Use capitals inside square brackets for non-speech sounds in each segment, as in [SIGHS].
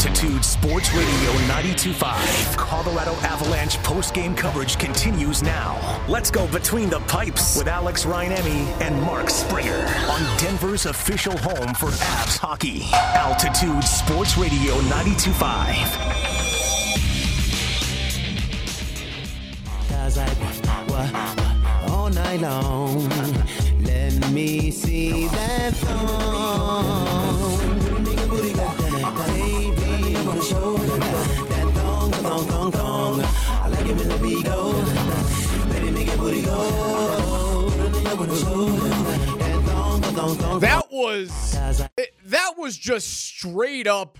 Altitude Sports Radio 92.5. Colorado Avalanche post-game coverage continues now. Let's go between the pipes with Alex Reinemi and Mark Springer on Denver's official home for Avs hockey. Altitude Sports Radio 92.5. Cause I what, all night long. Let me see that thong. Show that, thong, thong, thong, thong. I like it when the beat go. Baby, make it booty go. That, was that was just straight up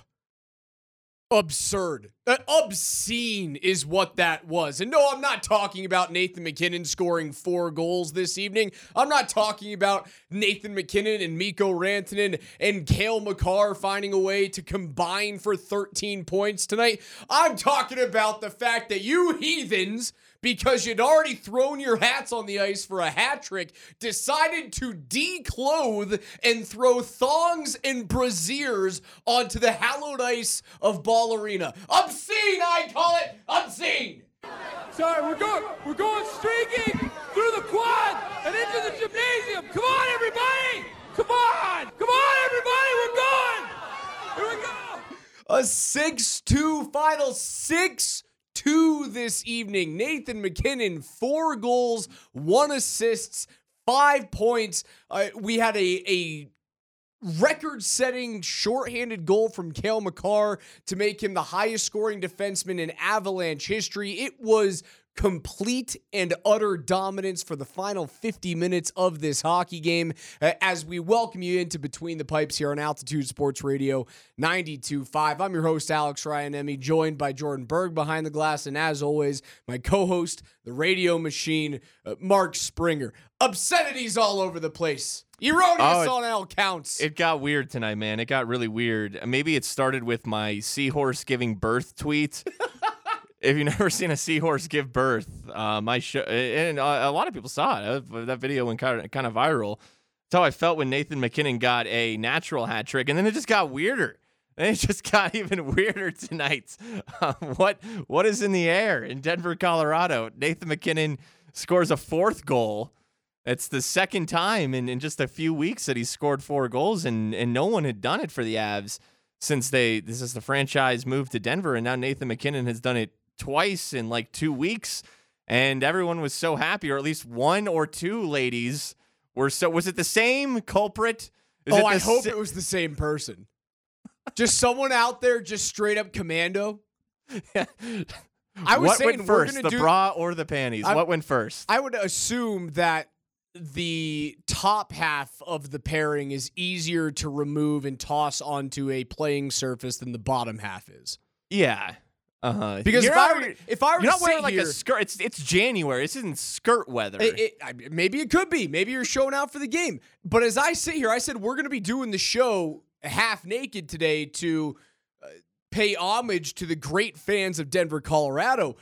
absurd. Uh, obscene is what that was. And no, I'm not talking about Nathan MacKinnon scoring four goals this evening. I'm not talking about Nathan MacKinnon and Mikko Rantanen and Cale Makar finding a way to combine for 13 points tonight. I'm talking about the fact that you heathens because you'd already thrown your hats on the ice for a hat trick, decided to declothe and throw thongs and brassiers onto the hallowed ice of Ball Arena. Obscene, I call it obscene. Sorry, we're going, we're going streaking through the quad and into the gymnasium. Come on, everybody! Come on! Come on, everybody! We're going! Here we go! A 6 2 final, 6 2 this evening. Nathan MacKinnon, four goals, one assists, five points. Uh, we had a, a record setting shorthanded goal from Cale Makar to make him the highest scoring defenseman in Avalanche history. It was complete and utter dominance for the final 50 minutes of this hockey game uh, as we welcome you into Between the Pipes here on Altitude Sports Radio 92.5. I'm your host, Alex Ryan Emmy, joined by Jordan Berg behind the glass, and as always, my co host, the radio machine, uh, Mark Springer. Obscenities all over the place. Erroneous Oh, on all counts. It got weird tonight, man. It got really weird. Maybe it started with my seahorse giving birth tweet. [LAUGHS] if you've [LAUGHS] never seen a seahorse give birth, uh, my show, and a lot of people saw it. That video went kind of, kind of viral. That's how I felt when Nathan MacKinnon got a natural hat trick, and then it just got weirder. And [LAUGHS] it just got even weirder tonight. Uh, [LAUGHS] what what is in the air in Denver, Colorado? Nathan MacKinnon scores a fourth goal. It's the second time in, in just a few weeks that he's scored four goals, and, and no one had done it for the Avs since they this is the franchise moved to Denver, and now Nathan MacKinnon has done it twice in like two weeks, and everyone was so happy, or at least one or two ladies were so. Was it the same culprit? Is oh, I hope sa- it was the same person. just someone out there, just straight up commando. [LAUGHS] I was what saying went first, the do- bra or the panties? I'm- what went first? I would assume that the top half of the pairing is easier to remove and toss onto a playing surface than the bottom half is. yeah. Uh huh. Because if I were, if I were you're to not wearing like here, a skirt. It's it's January. This isn't skirt weather. It, it, I- maybe it could be. Maybe you're showing out for the game. But as I sit here, I said we're going to be doing the show half naked today to uh, pay homage to the great fans of Denver, Colorado.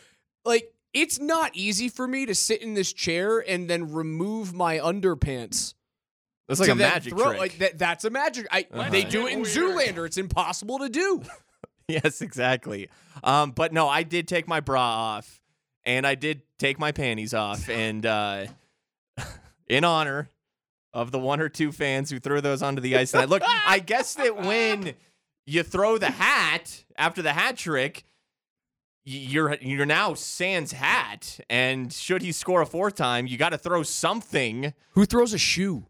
Like, it's not easy for me to sit in this chair and then remove my underpants. That's like a magic throw- trick. Like that, that's a magic. I, They do it in Zoolander. It's impossible to do. [LAUGHS] yes, exactly. Um, but no, I did take my bra off, and I did take my panties off, [LAUGHS] and uh, [LAUGHS] in honor of the one or two fans who threw those onto the ice tonight. Look, I guess that when you throw the hat after the hat trick, you're you're now sans hat, and should he score a fourth time, you got to throw something. Who throws a shoe?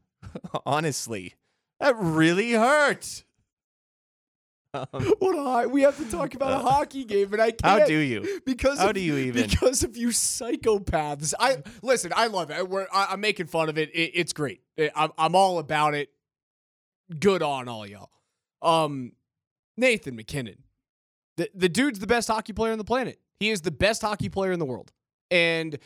Honestly, that really hurt. [LAUGHS] What a, we have to talk about a hockey game, and I can't. How do you? Because How of, do you even? Because of you psychopaths. I listen. I love it. We're, I, I'm making fun of it. it it's great. I- I'm, I'm all about it. Good on all y'all. Um, Nathan MacKinnon, the the dude's the best hockey player on the planet. He is the best hockey player in the world, and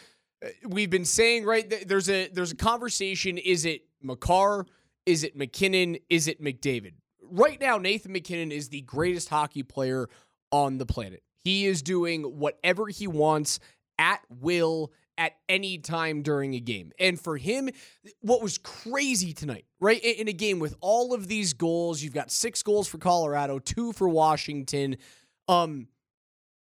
uh, we've been saying right. th- There's a there's a conversation. Is it Makar? Is it MacKinnon? Is it McDavid? Right now, Nathan MacKinnon is the greatest hockey player on the planet. He is doing whatever he wants at will at any time during a game. And for him, what was crazy tonight, right? In a game with all of these goals, you've got six goals for Colorado, two for Washington. Um,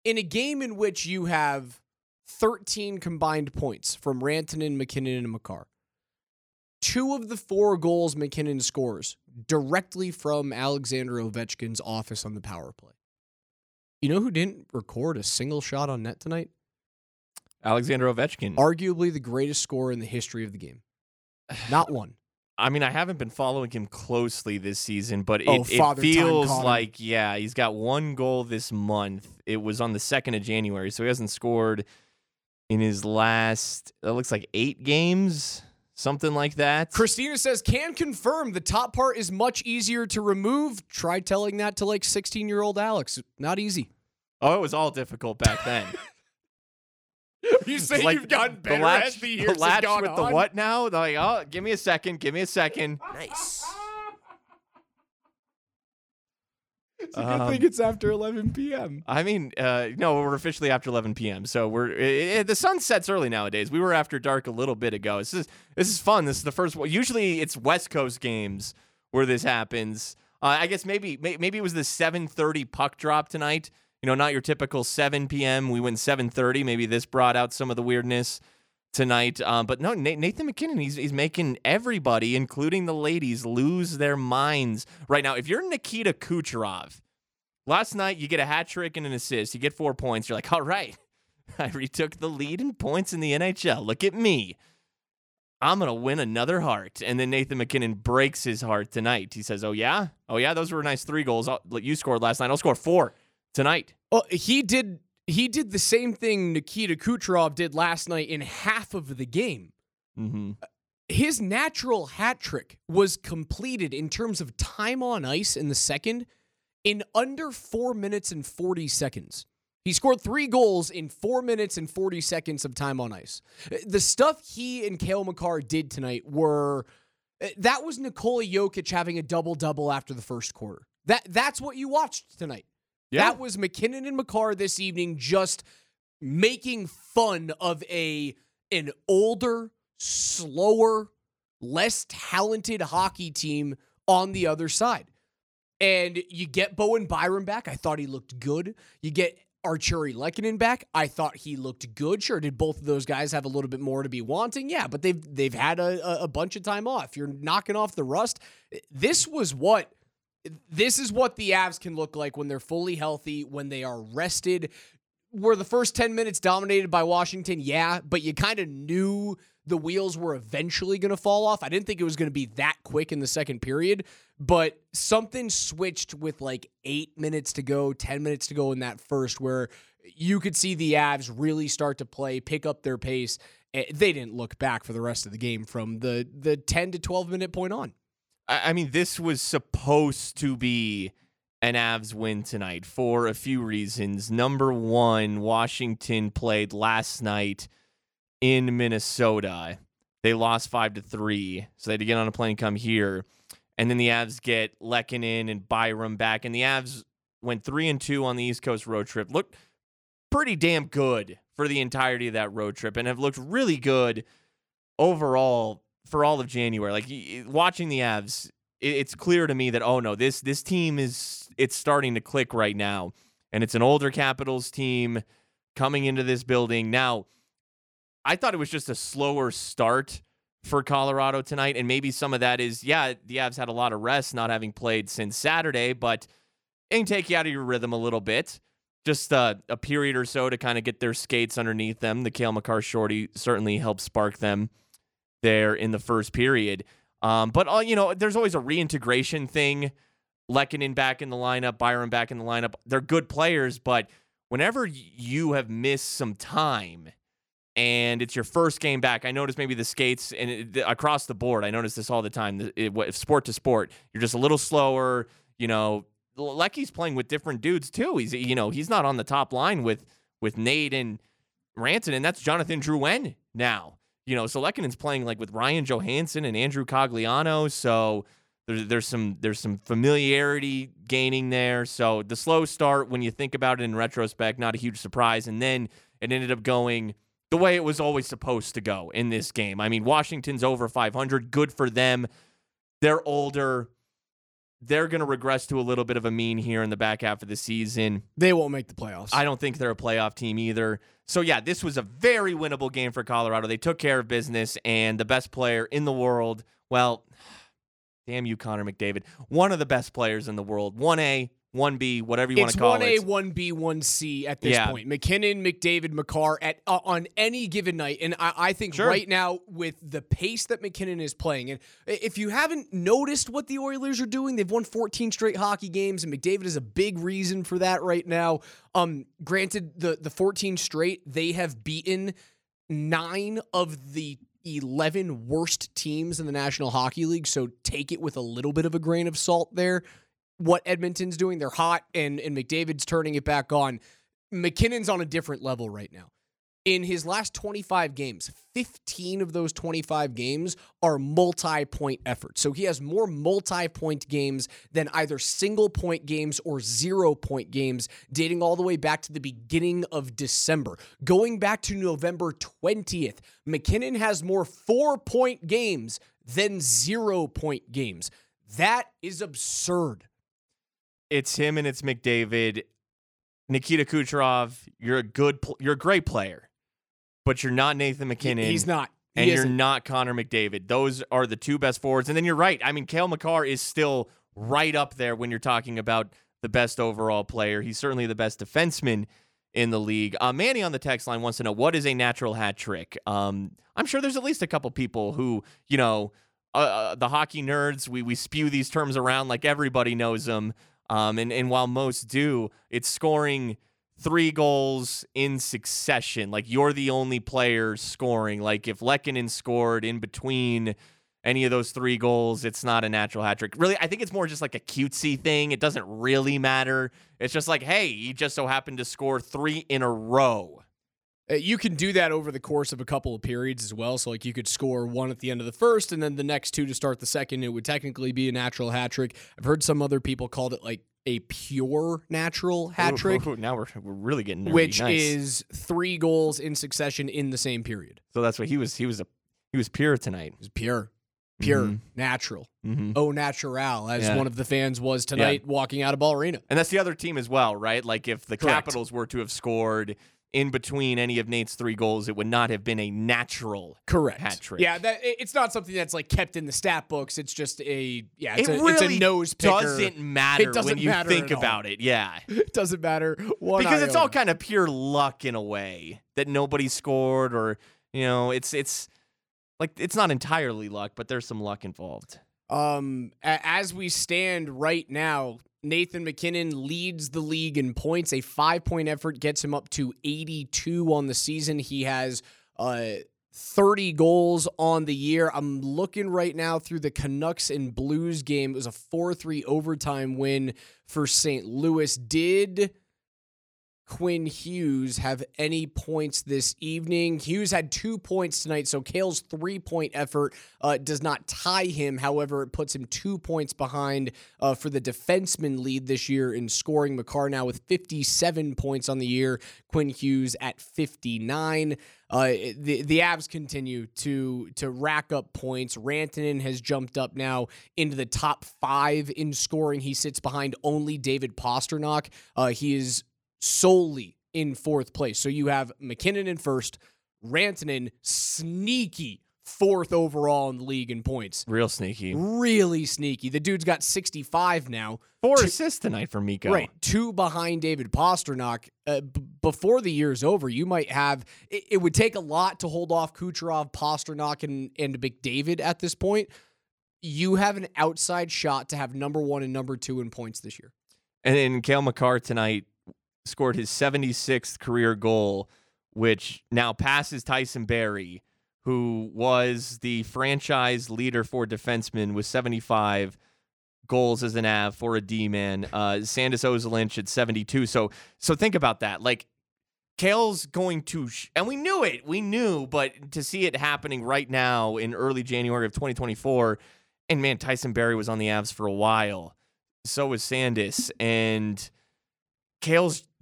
in a game in which you have 13 combined points from Rantanen, MacKinnon, and Makar. Two of the four goals MacKinnon scores directly from Alexander Ovechkin's office on the power play. You know who didn't record a single shot on net tonight? Alexander Ovechkin. Arguably the greatest scorer in the history of the game. [SIGHS] Not one. I mean, I haven't been following him closely this season, but it, Oh, it feels like, yeah, he's got one goal this month. It was on the 2nd of January, so he hasn't scored in his last, it looks like eight games, something like that. Christina says, can confirm the top part is much easier to remove. Try telling that to like 16 year old Alex. Not easy. Oh, it was all difficult back then. [LAUGHS] You say like you've gotten the better latch, as the years the have latch gone with the what now? They're like, oh, give me a second, give me a second. Nice. It's a good Um, thing it's after 11 p.m. I mean, uh, no, we're officially after 11 p.m. So we're i i the sun sets early nowadays. We were after dark a little bit ago. This is this is fun. This is the first one. Usually it's West Coast games where this happens. Uh, I guess maybe may- maybe it was the 7:30 puck drop tonight. You know, not your typical 7 p.m. We went 7:30. Maybe this brought out some of the weirdness tonight. Um, but no, Nathan MacKinnon, he's he's making everybody, including the ladies, lose their minds right now. If you're Nikita Kucherov. Last night, you get a hat trick and an assist. You get four points. You're like, all right, [LAUGHS] I retook the lead in points in the NHL. Look at me. I'm going to win another heart. And then Nathan MacKinnon breaks his heart tonight. He says, oh, yeah? Oh, yeah, those were nice three goals you scored last night. I'll score four tonight. Well, he did he did the same thing Nikita Kucherov did last night in half of the game. Mm-hmm. His natural hat trick was completed in terms of time on ice in the second in under 4 minutes and 40 seconds. He scored 3 goals in 4 minutes and 40 seconds of time on ice. The stuff he and Cale Makar did tonight were that was Nikola Jokic having a double-double after the first quarter. That that's what you watched tonight. Yeah. That was MacKinnon and Makar this evening just making fun of a an older, slower, less talented hockey team on the other side. And you get Bowen Byram back. I thought he looked good. You get Artturi Lehkonen back. I thought he looked good. Sure, did both of those guys have a little bit more to be wanting? Yeah, but they've they've had a- a bunch of time off. You're knocking off the rust. This was what this is what the Avs can look like when they're fully healthy, when they are rested. Were the first 10 minutes dominated by Washington? Yeah, but you kind of knew the wheels were eventually going to fall off. I didn't think it was going to be that quick in the second period, but something switched with like eight minutes to go, 10 minutes to go in that first, where you could see the Avs really start to play, pick up their pace. Eh, They didn't look back for the rest of the game from the, the 10 to 12 minute point on. I I mean, this was supposed to be an Avs win tonight for a few reasons. Number one, Washington played last night in Minnesota. They lost five to three, so they had to get on a plane come here. And then the Avs get Lehkonen and Byram back, and the Avs went three and two on the East Coast road trip. Looked pretty damn good for the entirety of that road trip, and have looked really good overall for all of January. Like watching the Avs, it's clear to me that oh no, this this team is it's starting to click right now, and it's an older Capitals team coming into this building now. I thought it was just a slower start for Colorado tonight. And maybe some of that is, yeah, the Avs had a lot of rest, not having played since Saturday, but it can take you out of your rhythm a little bit. Just uh, a period or so to kind of get their skates underneath them. The Cale Makar shorty certainly helped spark them there in the first period. Um, but uh, you know, there's always a reintegration thing. Lehkonen back in the lineup, Byram back in the lineup. They're good players, but whenever you have missed some time and it's your first game back, I notice maybe the skates and it, across the board. I notice this all the time. It, what- sport to sport, you're just a little slower. You know, Lecky's playing with different dudes too. He's you know he's not on the top line with with Nate and Ranton, and that's Jonathan Drouin now. You know, so Lehkonen's playing like with Ryan Johansen and Andrew Cogliano. So there's there's some there's some familiarity gaining there. So the slow start, when you think about it in retrospect, not a huge surprise. And then it ended up going the way it was always supposed to go in this game. I mean, Washington's over 500. Good for them. They're older. They're going to regress to a little bit of a mean here in the back half of the season. They won't make the playoffs. I don't think they're a playoff team either. So yeah, this was a very winnable game for Colorado. They took care of business, and the best player in the world, well, [SIGHS] damn you, Connor McDavid, one of the best players in the world, one A, one B, whatever you want to call it. one A, one B, one C at this Yeah. point. MacKinnon, McDavid, Makar at uh, on any given night, and I, I think Sure. right now with the pace that MacKinnon is playing, and if you haven't noticed what the Oilers are doing, they've won 14 straight hockey games, and McDavid is a big reason for that right now. Um, granted, the the 14 straight they have beaten nine of the 11 worst teams in the National Hockey League, so take it with a little bit of a grain of salt there what Edmonton's doing. They're hot, and and McDavid's turning it back on. MacKinnon's on a different level right now. In his last 25 games, 15 of those 25 games are multi-point efforts. So he has more multi-point games than either single-point games or zero-point games, dating all the way back to the beginning of December. Going back to November 20th, MacKinnon has more four-point games than zero-point games. That is absurd. It's him and it's McDavid. Nikita Kucherov, you're a good, pl- you're a great player, but you're not Nathan MacKinnon. He's not. He and you're isn't. not Connor McDavid. Those are the two best forwards. And then you're right. I mean, Cale Makar is still right up there when you're talking about the best overall player. He's certainly the best defenseman in the league. Uh, Manny on the text line wants to know what is a natural hat trick. Um, I'm sure there's at least a couple people who, you know, uh, uh, the hockey nerds. We we spew these terms around like everybody knows them. Um, and and while most do, it's scoring three goals in succession. Like you're the only player scoring. Like if Lehkonen scored in between any of those three goals, it's not a natural hat trick. Really, I think it's more just like a cutesy thing. It doesn't really matter. It's just like, hey, you just so happened to score three in a row. Uh, You can do that over the course of a couple of periods as well. So, like, you could score one at the end of the first and then the next two to start the second. It would technically be a natural hat trick. I've heard some other people called it like a pure natural hat Ooh, trick, ooh, now we're, we're really getting nerdy. which Nice. is three goals in succession in the same period. so that's what he was. He was a he was pure tonight. It was pure, pure, Mhm. natural. Mm-hmm. Oh, natural, as Yeah. one of the fans was tonight walking out of Ball Arena. And that's the other team as well, right? Like if the Correct. Capitals were to have scored in between any of Nate's three goals, it would not have been a natural Correct. hat trick. Yeah, that it's not something that's like kept in the stat books. It's just a yeah, it's, it a, really it's a nose picker. doesn't matter doesn't when you matter think all. about it. Yeah. [LAUGHS] It doesn't matter because it's all kind of pure luck in a way that nobody scored or you know, it's it's like it's not entirely luck, but there's some luck involved. Um, as we stand right now, Nathan MacKinnon leads the league in points. A five point effort gets him up to 82 on the season. He has uh 30 goals on the year. I'm looking right now through the Canucks and Blues game. It was a 4 3 overtime win for St. Louis. Did Quinn Hughes have any points this evening? Hughes had two points tonight, so Cale's three point effort uh, does not tie him. However, it puts him two points behind uh, for the defenseman lead this year in scoring. Makar now with 57 points on the year, Quinn Hughes at 59. Uh, the the Avs continue to to rack up points. Rantanen has jumped up now into the top five in scoring. He sits behind only David Pastrnak. Uh, he is solely in fourth place. So you have MacKinnon in first, Rantanen sneaky fourth overall in the league in points. Real sneaky. Really sneaky. The dude's got 65 now. Four Two- assists tonight for Mikko. Right, two behind David Pastrnak. Uh, b- before the year's over, you might have. It, it would take a lot to hold off Kucherov, Pastrnak, and and McDavid at this point. You have an outside shot to have number one and number two in points this year. And then Cale Makar tonight scored his 76th career goal, which now passes Tyson Barrie, who was the franchise leader for defensemen with 75 goals as an Av for a D man. Uh, Sandis Ozolinsh at 72. So so think about that. Like Cale's going to, sh- and we knew it, we knew, but to see it happening right now in early January of 2024, and man, Tyson Barrie was on the Avs for a while. So was Sandis, and Cale's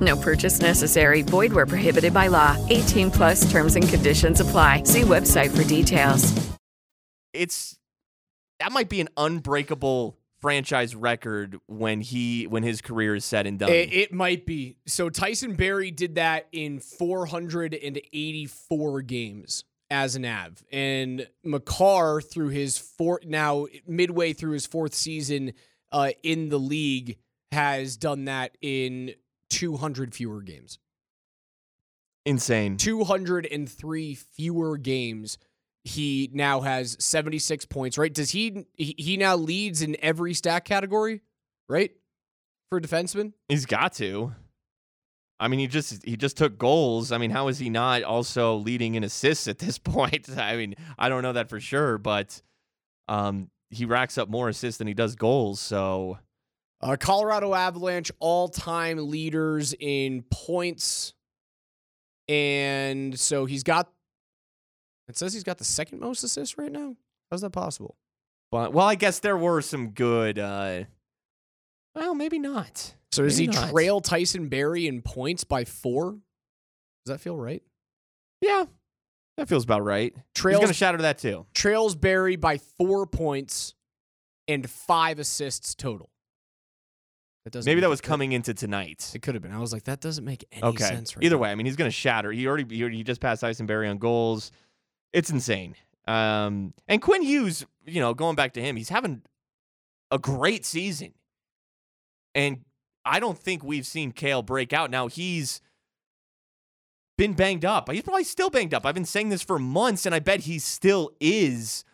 No purchase necessary. Void where prohibited by law. 18 plus terms and conditions apply. See website for details. it's that might be an unbreakable franchise record when he when his career is said and done. It, it might be. So Tyson Barrie did that in 484 games as an Av, and Makar through his four now midway through his fourth season uh, in the league has done that in 200 fewer games. Insane. 203 fewer games. He now has 76 points, right? Does he he now leads in every stat category, right? For defenseman? He's got to. I mean, he just he just took goals. I mean, how is he not also leading in assists at this [LAUGHS] point? I mean, I don't know that for sure, but um, he racks up more assists than he does goals. So Uh, Colorado Avalanche all time leaders in points. And so he's got, it says he's got the second most assists right now. How's that possible? But well, I guess there were some good. uh Well, maybe not. So does he not. trail Tyson Barrie in points by four? Does that feel right? Yeah, that feels about right. He's Trails, gonna shatter that too. trails Barrie by four points and five assists total. That doesn't Maybe that was coming into tonight. It could have been. I was like, that doesn't make any Okay. sense right Either now. way, I mean, he's gonna shatter. He already he, already- he just passed Tyson Barrie on goals. It's insane. Um, and Quinn Hughes, you know, going back to him, he's having a great season. And I don't think we've seen Cale break out. Now he's been banged up. He's probably still banged up. I've been saying this for months, and I bet he still is.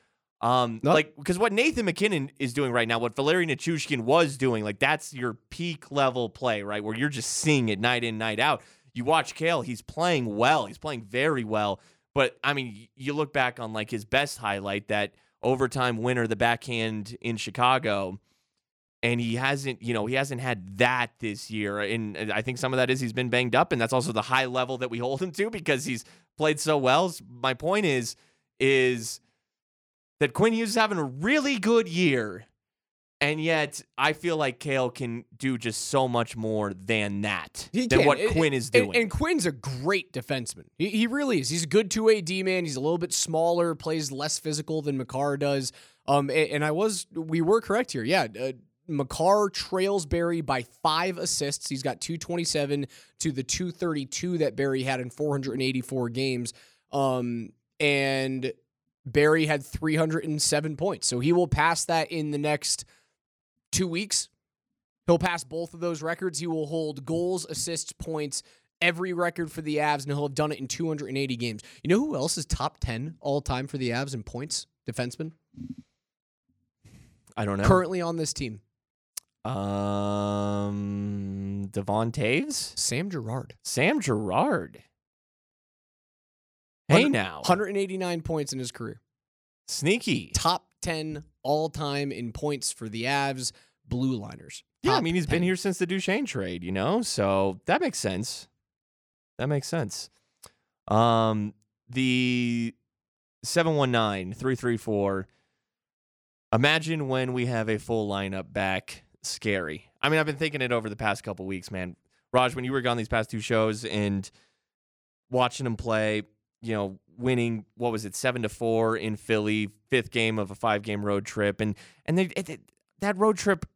Um, No. like because what Nathan MacKinnon is doing right now, what Valeri Nichushkin was doing, like that's your peak level play, right? Where you're just seeing it night in, night out. You watch Cale, he's playing well. He's playing very well. But I mean, you look back on like his best highlight, that overtime winner, the backhand in Chicago, and he hasn't, you know, he hasn't had that this year. And I think some of that is he's been banged up, and that's also the high level that we [LAUGHS] hold him to because he's played so well. My point is, is that Quinn Hughes is having a really good year, and yet I feel like Cale can do just so much more than that He than can. what And- Quinn is doing. And, Quinn's a great defenseman. He, he really is. He's a good two way D man. He's a little bit smaller, plays less physical than Makar does. Um, a- and, I was we were correct here. Yeah, uh, Makar trails Barrie by five assists. He's got 227 to the 232 that Barrie had in 484 games. Um, and Barrie had 307 points. So he will pass that in the next two weeks. He'll pass both of those records. He will hold goals, assists, points, every record for the Avs, and he'll have done it in 280 games. You know who else is top 10 all time for the Avs in points? Defenseman I don't know. currently on this team. Um, Devon Toews, Sam Girard. Sam Girard. Hey now, 189 points in his career. sneaky. Top 10 all time in points for the Avs blue liners. Yeah, I mean he's been here since the Duchesne trade, you know, so that makes sense. That makes sense. Um, the 719 334. Imagine when we have a full lineup back. Scary. I mean, I've been thinking it over the past couple weeks, man. Raj, when you were gone these past two shows and watching him play, you know, winning what was it, seven to four in Philly, fifth game of a five game road trip, and and they it, it- that road trip,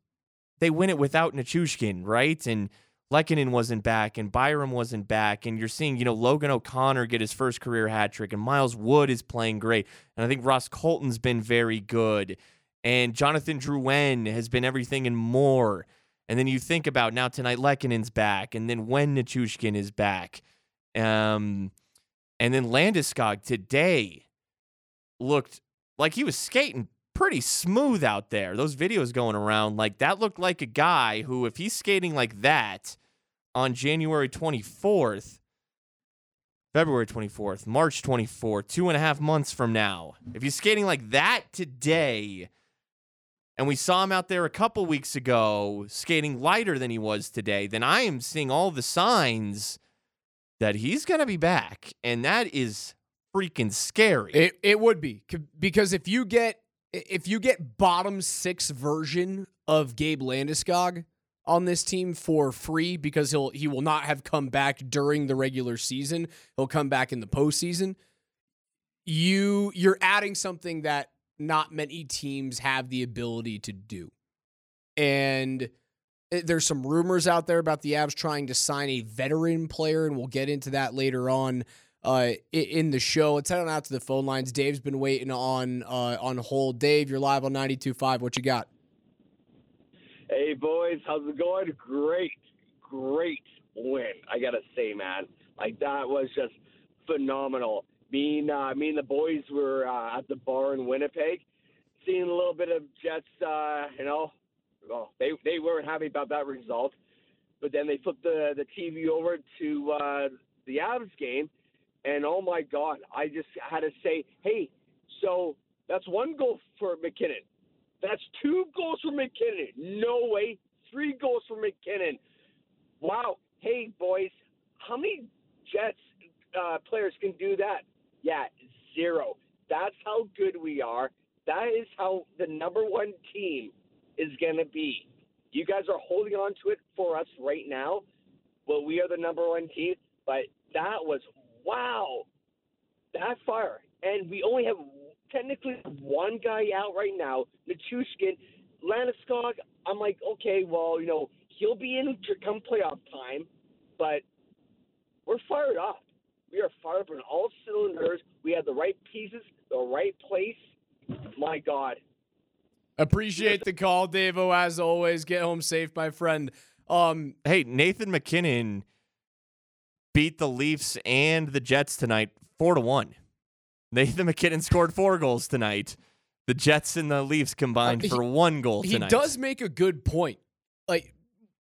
they win it without Nichushkin, right? And Lehkonen wasn't back, and Byram wasn't back, and you're seeing you know Logan O'Connor get his first career hat trick, and Miles Wood is playing great, and I think Ross Colton's been very good, and Jonathan Drouin has been everything and more. And then you think about now tonight Lehkonen's back, and then when Nichushkin is back. Um, and then Landeskog today looked like he was skating pretty smooth out there. Those videos going around, like that looked like a guy who, if he's skating like that on January 24th, February 24th, March 24th, two and a half months from now, if he's skating like that today, and we saw him out there a couple weeks ago skating lighter than he was today, then I am seeing all the signs that he's going to be back. And that is freaking scary. It it would be because if you get if you get bottom six version of Gabe Landeskog on this team for free because he'll he will not have come back during the regular season. He'll come back in the postseason. You you're adding something that not many teams have the ability to do. And there's some rumors out there about the Avs trying to sign a veteran player, and we'll get into that later on uh, in the show. Let's head on out to the phone lines. Dave's been waiting on uh, on hold. Dave, you're live on 92.5. What you got? Hey boys, how's it going? Great, great win. I gotta say, man, like that was just phenomenal. Me and uh, me and the boys were uh, at the bar in Winnipeg, seeing a little bit of Jets. Uh, you know, well, they they weren't happy about that result, but then they flipped the the TV over to uh, the Avs game, and oh my God, I just had to say, hey, so that's one goal for MacKinnon. That's two goals for MacKinnon. No way. Three goals for MacKinnon. Wow. Hey, boys, how many Jets uh, players can do that? Yeah, zero. That's how good we are. That is how the number one team is going to be. You guys are holding on to it for us right now. Well, we are the number one team, but that was wow. That fire. And we only have technically one guy out right now, Nichushkin. Landeskog, I'm like, okay, well, you know, he'll be in come playoff time, but we're fired up. We are fired up on all cylinders. We have the right pieces, the right place. My God. Appreciate the call, Dave. Oh, as always, get home safe, my friend. Um, hey, Nathan MacKinnon beat the Leafs and the Jets tonight four to one. Nathan MacKinnon scored four goals tonight. The Jets and the Leafs combined Uh, he- for one goal Tonight. he does make a good point. Like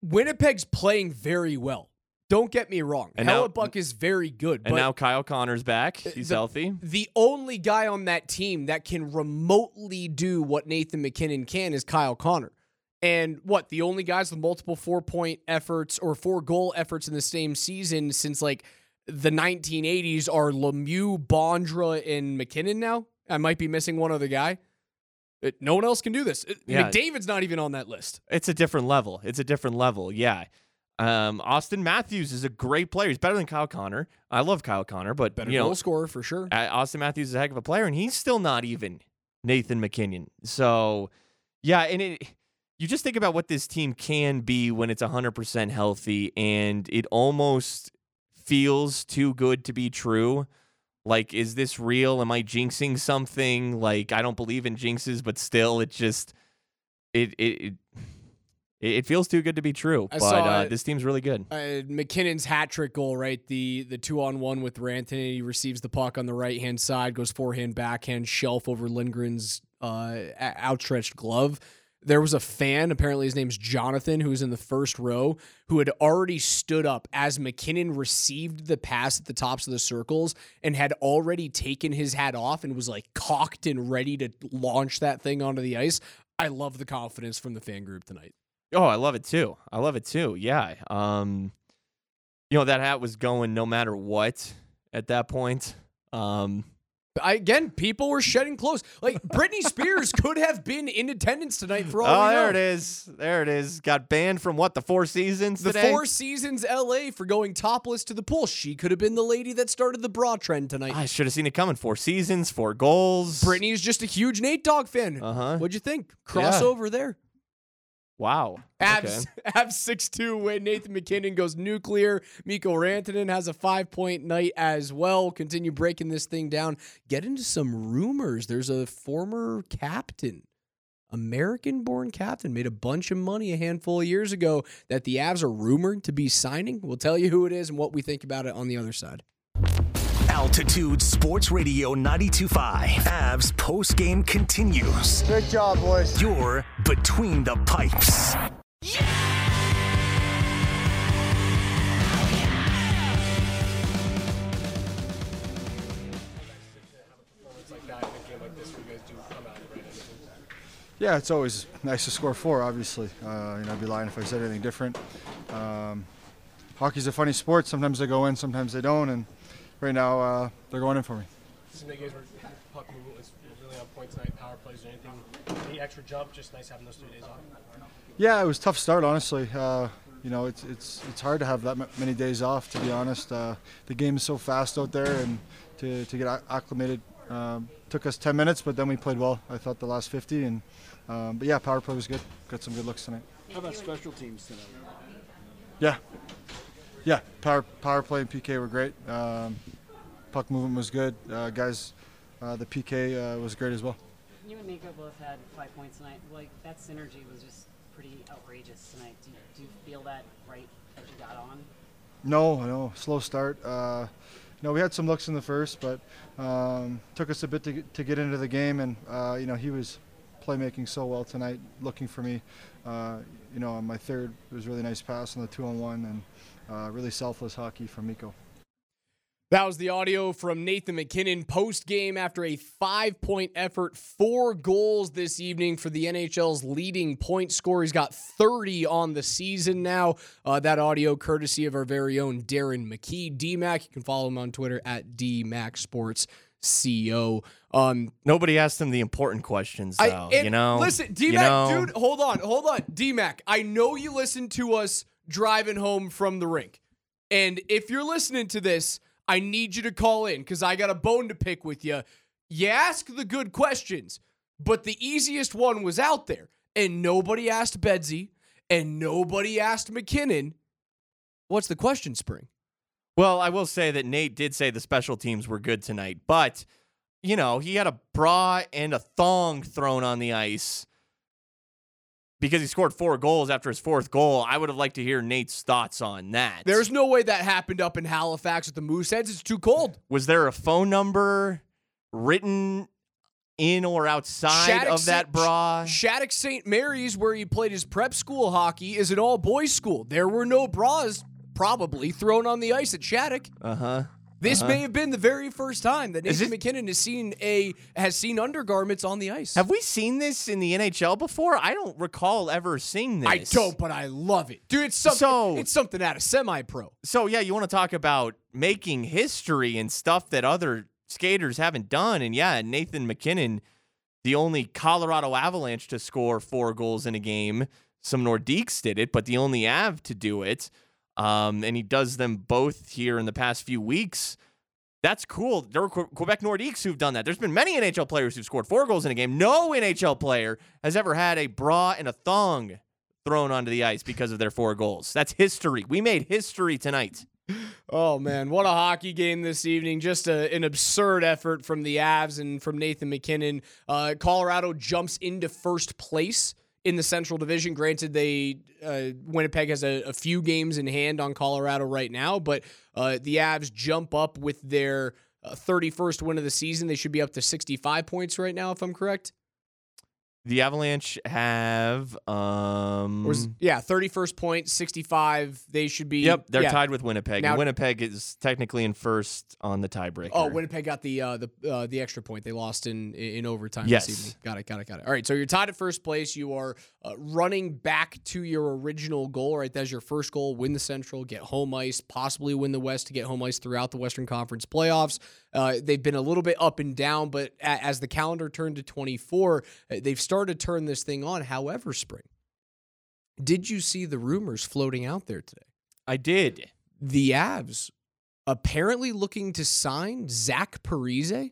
Winnipeg's playing very well. Don't get me wrong. And now- Hellebuyck is very good, and but now Kyle Connor's back. He's the- healthy. the only guy on that team that can remotely do what Nathan MacKinnon can is Kyle Connor. And what the only guys with multiple four point efforts or four goal efforts in the same season since like the 1980s are Lemieux, Bondra, and MacKinnon. Now I might be missing one other guy. Uh, No one else can do this. Uh, Yeah. McDavid's not even on that list. It's a different level. It's a different level. Yeah. Um, Auston Matthews is a great player. He's better than Kyle Connor. I love Kyle Connor, but Better you know, goal scorer for sure. Auston Matthews is a heck of a player, and he's still not even Nathan MacKinnon. So, yeah, and it, you just think about what this team can be when it's 100% healthy, and it almost feels too good to be true. Like, is this real? Am I jinxing something? Like, I don't believe in jinxes, but still, it just it it it, it feels too good to be true. I but uh, it. this team's really good. uh, MacKinnon's hat trick goal, right? The the two on one with Rantanen. He receives the puck on the right hand side, goes forehand, backhand, shelf over Lindgren's uh, outstretched glove. There was a fan, apparently his name's Jonathan, who was in the first row, who had already stood up as MacKinnon received the pass at the tops of the circles and had already taken his hat off and was like cocked and ready to launch that thing onto the ice. I love the confidence from the fan group tonight. Oh, I love it too. I love it too. Yeah. Um, you know that hat was going no matter what at that point. Um, I, again, people were shedding clothes. Like Britney [LAUGHS] Spears could have been in attendance tonight for all Oh, we know. there it is. There it is. Got banned from what? The Four Seasons The today? Four Seasons LA for going topless to the pool. She could have been the lady that started the bra trend tonight. I should have seen it coming. Four Seasons, four goals. Brittany is just a huge Nate Dogg fan. Uh-huh. What'd you think? Yeah. Crossover there. Wow. Abs, Okay. [LAUGHS] Abs 6 2 win. Nathan MacKinnon goes nuclear. Mikko Rantanen has a five point night as well. Continue breaking this thing down. Get into some rumors. There's a former captain, American born captain, made a bunch of money a handful of years ago that the Avs are rumored to be signing. We'll tell you who it is and what we think about it on the other side. Altitude Sports Radio 92.5. Avs post game continues. Good job, boys. You're between the pipes. Yeah, it's always nice to score four. Obviously, uh, you know, I'd be lying if I said anything different. Um, hockey's a funny sport. Sometimes they go in, sometimes they don't, and right now uh, they're going in for me. Some of the guys were puck movement was really on point tonight. Power plays or anything. Any extra jump? Just nice having those three days off. Yeah, it was a tough start, honestly. Uh, you know, it's it's it's hard to have that many days off. To be honest, uh, the game is so fast out there, and to, to get acclimated um, took us 10 minutes, but then we played well. I thought the last 50, and um, but yeah, power play was good. Got some good looks tonight. How about special teams tonight? Yeah, yeah, power power play and PK were great. Um, puck movement was good. Uh, guys, uh, the PK uh, was great as well. You and Nico both had five points tonight. Like that synergy was just pretty outrageous tonight. Do you, do you feel that right as you got on? No, no, slow start. Uh, no, we had some looks in the first, but um, took us a bit to get, to get into the game, and uh, you know he was playmaking so well tonight, looking for me. Uh, you know, on my third, it was a really nice pass on the two on one, and uh, really selfless hockey from Mikko. That was the audio from Nathan MacKinnon post game after a five point effort, four goals this evening for the NHL's leading point scorer. He's got 30 on the season now. Uh, that audio courtesy of our very own Darren McKee, DMAC. You can follow him on Twitter at DMACSportsCO. Um, Nobody asked him the important questions, though. I, you know, Listen, You DMAC, know? dude, hold on, hold on. DMAC, I know you listen to us driving home from the rink. And if you're listening to this, I need you to call in because I got a bone to pick with you. You ask the good questions, but the easiest one was out there. And nobody asked Bedsy and nobody asked McKinnon. What's the question, Spring? Well, I will say that Nate did say the special teams were good tonight, but you know, he had a bra and a thong thrown on the ice because he scored four goals after his fourth goal. I would have liked to hear Nate's thoughts on that. There's no way that happened up in Halifax with the Mooseheads. It's too cold. Was there a phone number written in or outside Shattuck of that St- bra? Shattuck St. Mary's, where he played his prep school hockey, is an all boys school. There were no bras probably thrown on the ice at Shattuck. Uh huh. This Uh-huh. may have been the very first time that Nathan MacKinnon has seen a has seen undergarments on the ice. Have we seen this in the NHL before? I don't recall ever seeing this. I don't, but I love it, dude. It's something. So- it's something out of semi-pro. So yeah, you want to talk about making history and stuff that other skaters haven't done, and yeah, Nathan MacKinnon, the only Colorado Avalanche to score four goals in a game. Some Nordiques did it, but the only Av to do it, um, and he does them both here in the past few weeks. That's cool. There are Quebec Nordiques who've done that. There's been many NHL players who've scored four goals in a game. No NHL player has ever had a bra and a thong thrown onto the ice because of their four goals. That's history. We made history tonight. Oh man, what a hockey game this evening! Just a, an absurd effort from the Avs and from Nathan MacKinnon. Uh, Colorado jumps into first place in the Central Division. Granted, they uh, Winnipeg has a, a few games in hand on Colorado right now, but uh, the Avs jump up with their uh, 31st win of the season. They should be up to 65 points right now, if I'm correct. The Avalanche have um yeah, 31st point, 65. They should be. Yep, they're yeah. tied with Winnipeg. Now- and Winnipeg is technically in first on the tiebreaker. Oh, Winnipeg got the uh, the uh, the extra point. They lost in in overtime Yes. this evening. Got it, got it, got it. All right, so you're tied at first place. You are uh, running back to your original goal. Right, that's your first goal: win the Central, get home ice, possibly win the West to get home ice throughout the Western Conference playoffs. Uh, they've been a little bit up and down, but a- as the calendar turned to 24, uh, they've started to turn this thing on. However, spring, did you see the rumors floating out there today? I did. The Avs apparently looking to sign Zach Parise.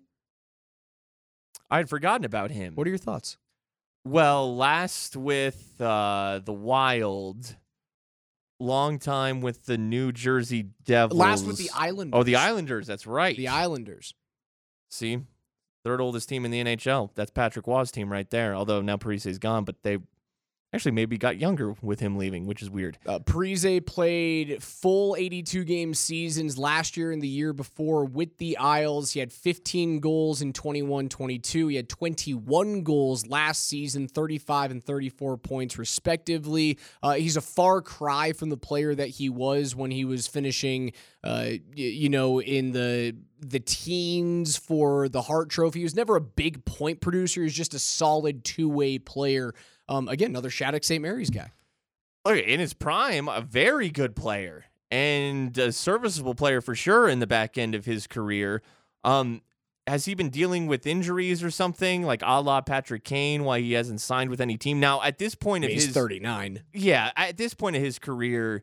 I had forgotten about him. What are your thoughts? Well, last with uh, the Wild, long time with the New Jersey Devils. Last with the Islanders. Oh, the Islanders. That's right. The Islanders. See, third oldest team in the NHL. That's Patrick Roy's team right there. Although now Parise's gone, but they actually maybe got younger with him leaving, which is weird. Uh, played full 82 game seasons last year and the year before with the Isles. He had 15 goals in 21 22. He had 21 goals last season, 35 and 34 points, respectively. Uh, he's a far cry from the player that he was when he was finishing, uh, you know, in the the teens for the Hart Trophy. He was never a big point producer. He was just a solid two way player. Um, again, another Shattuck St. Mary's guy. Okay, in his prime, a very good player and a serviceable player for sure in the back end of his career. Um, has he been dealing with injuries or something like a la Patrick Kane? Why he hasn't signed with any team now? At this point of He's his 39. yeah, at this point of his career,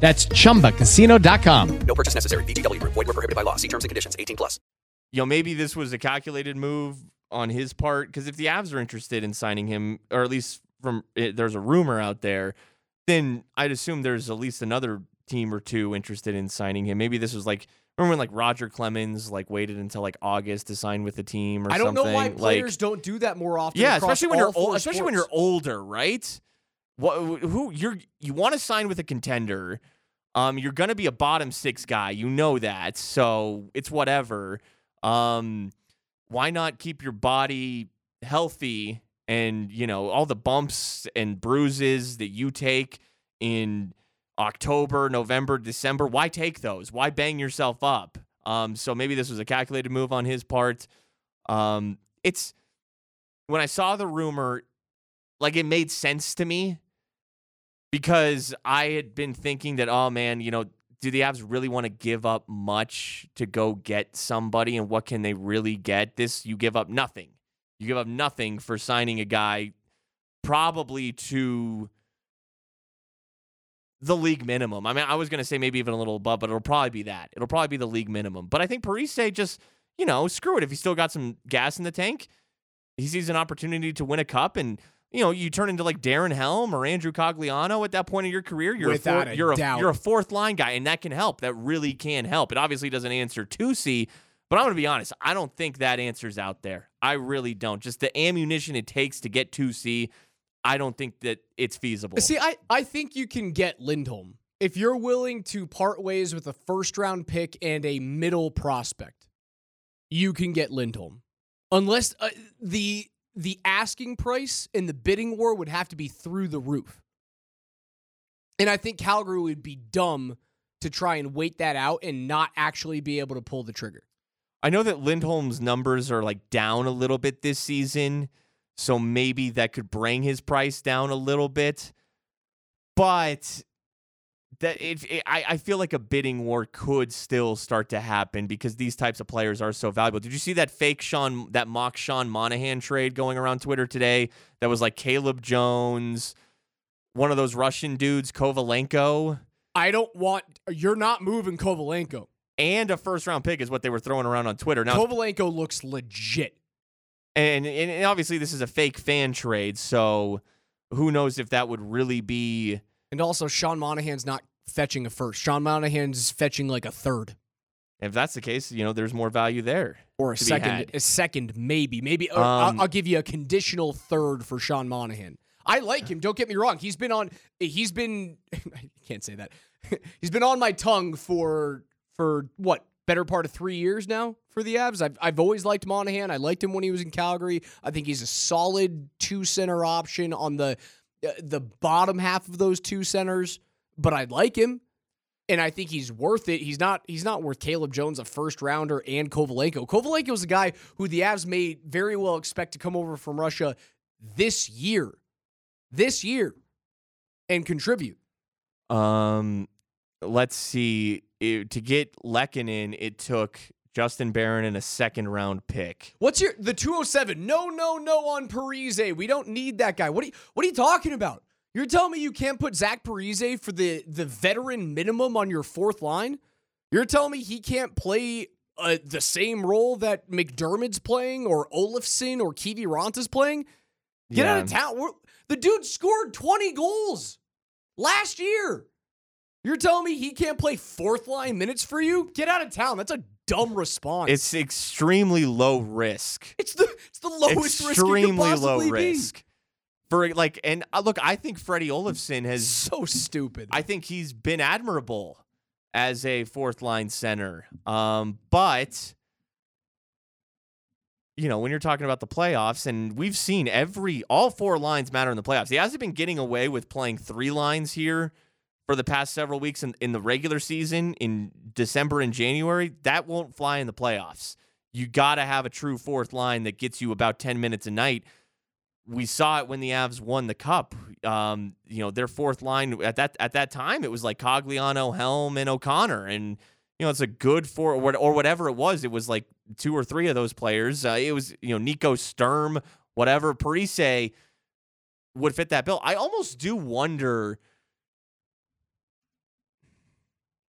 That's chumbacasino.com. No purchase necessary. VGW Group. Void were prohibited by law. See terms and conditions. 18 plus. you know, maybe this was a calculated move on his part because if the Avs are interested in signing him, or at least from eh, there's a rumor out there, then I'd assume there's at least another team or two interested in signing him. Maybe this was like remember when like Roger Clemens like waited until like August to sign with the team or something. I don't something. know why like, players don't do that more often. yeah, especially when you're all old, especially when you're older, right? What who you're you want to sign with a contender? Um, you're gonna be a bottom six guy, you know that, so it's whatever. Um, why not keep your body healthy and you know all the bumps and bruises that you take in October, November, December? Why take those? Why bang yourself up? Um, so maybe this was a calculated move on his part. Um, it's when I saw the rumor, like it made sense to me because I had been thinking that, oh man, you know, do the Avs really want to give up much to go get somebody? And what can they really get? This, you give up nothing. You give up nothing for signing a guy probably to the league minimum. I mean, I was going to say maybe even a little above, but it'll probably be that. It'll probably be the league minimum. But I think Parise just, you know, screw it. If he's still got some gas in the tank, he sees an opportunity to win a cup and you know, you turn into like Darren Helm or Andrew Cogliano at that point in your career. You're Without a, a you're a you're a fourth line guy, and that can help. That really can help. It obviously doesn't answer two C, but I'm gonna be honest. I don't think that answer's out there. I really don't. Just the ammunition it takes to get two C, I don't think that it's feasible. See, I, I think you can get Lindholm if you're willing to part ways with a first round pick and a middle prospect. You can get Lindholm, unless uh, the the asking price in the bidding war would have to be through the roof. And I think Calgary would be dumb to try and wait that out and not actually be able to pull the trigger. I know that Lindholm's numbers are like down a little bit this season, so maybe that could bring his price down a little bit. But that it, it- eh, I, I feel like a bidding war could still start to happen because these types of players are so valuable. Did you see that fake Sean, that mock Sean Monahan trade going around Twitter today? That was like Caleb Jones, one of those Russian dudes, Kovalenko, I don't want. You're not moving Kovalenko. and a first round pick is what they were throwing around on Twitter. Now, Kovalenko looks legit. and, and obviously this is a fake fan trade, so who knows if that would really be And also, Sean Monahan's not fetching a first. Sean Monahan's fetching like a third If that's the case, you know, there's more value there. or a second. A second, maybe, maybe. Um, I'll, I'll give you a conditional third for Sean Monahan. I like him. Don't get me wrong. He's been on. He's been. [LAUGHS] I can't say that. [LAUGHS] he's been on my tongue for for what better part of three years now for the Avs. I've I've always liked Monahan. I liked him when he was in Calgary. I think he's a solid two center option on the the bottom half of those two centers. But I like him. And I think he's worth it. He's not. He's not worth Caleb Jones, a first rounder, and Kovalenko. Kovalenko is a guy who the Avs may very well expect to come over from Russia this year, this year, and contribute. Um, let's see. It- to get Lehkonen, it took Justin Barron and a second round pick. What's your the 207? No, no, no on Parise. We don't need that guy. What are you what are you talking about? You're telling me you can't put Zach Parise for the the veteran minimum on your fourth line? You're telling me he can't play uh, the same role that McDermott's playing or Olofsson or Kiviranta's playing? Get out of town. We're- the dude scored 20 goals last year. You're telling me he can't play fourth line minutes for you? Get out of town. That's a dumb response. It's extremely low risk. It's the it's the lowest risk extremely could low be. risk. For like, and uh, look, I think Freddie Olofsson has so stupid. I think he's been admirable as a fourth line center. Um, but you know, when you're talking about the playoffs, and we've seen every all four lines matter in the playoffs. He hasn't been getting away with playing three lines here for the past several weeks in, in the regular season in December and January. That won't fly in the playoffs. You got to have a true fourth line that gets you about 10 minutes a night. We saw it when the Avs won the cup. Um, you know, their fourth line at that at that time it was like Cogliano, Helm, and O'Connor, and you know it's a good four or, whatever it was. It was like two or three of those players. Uh, it was you know Nico Sturm, whatever Parise would fit that bill. I almost do wonder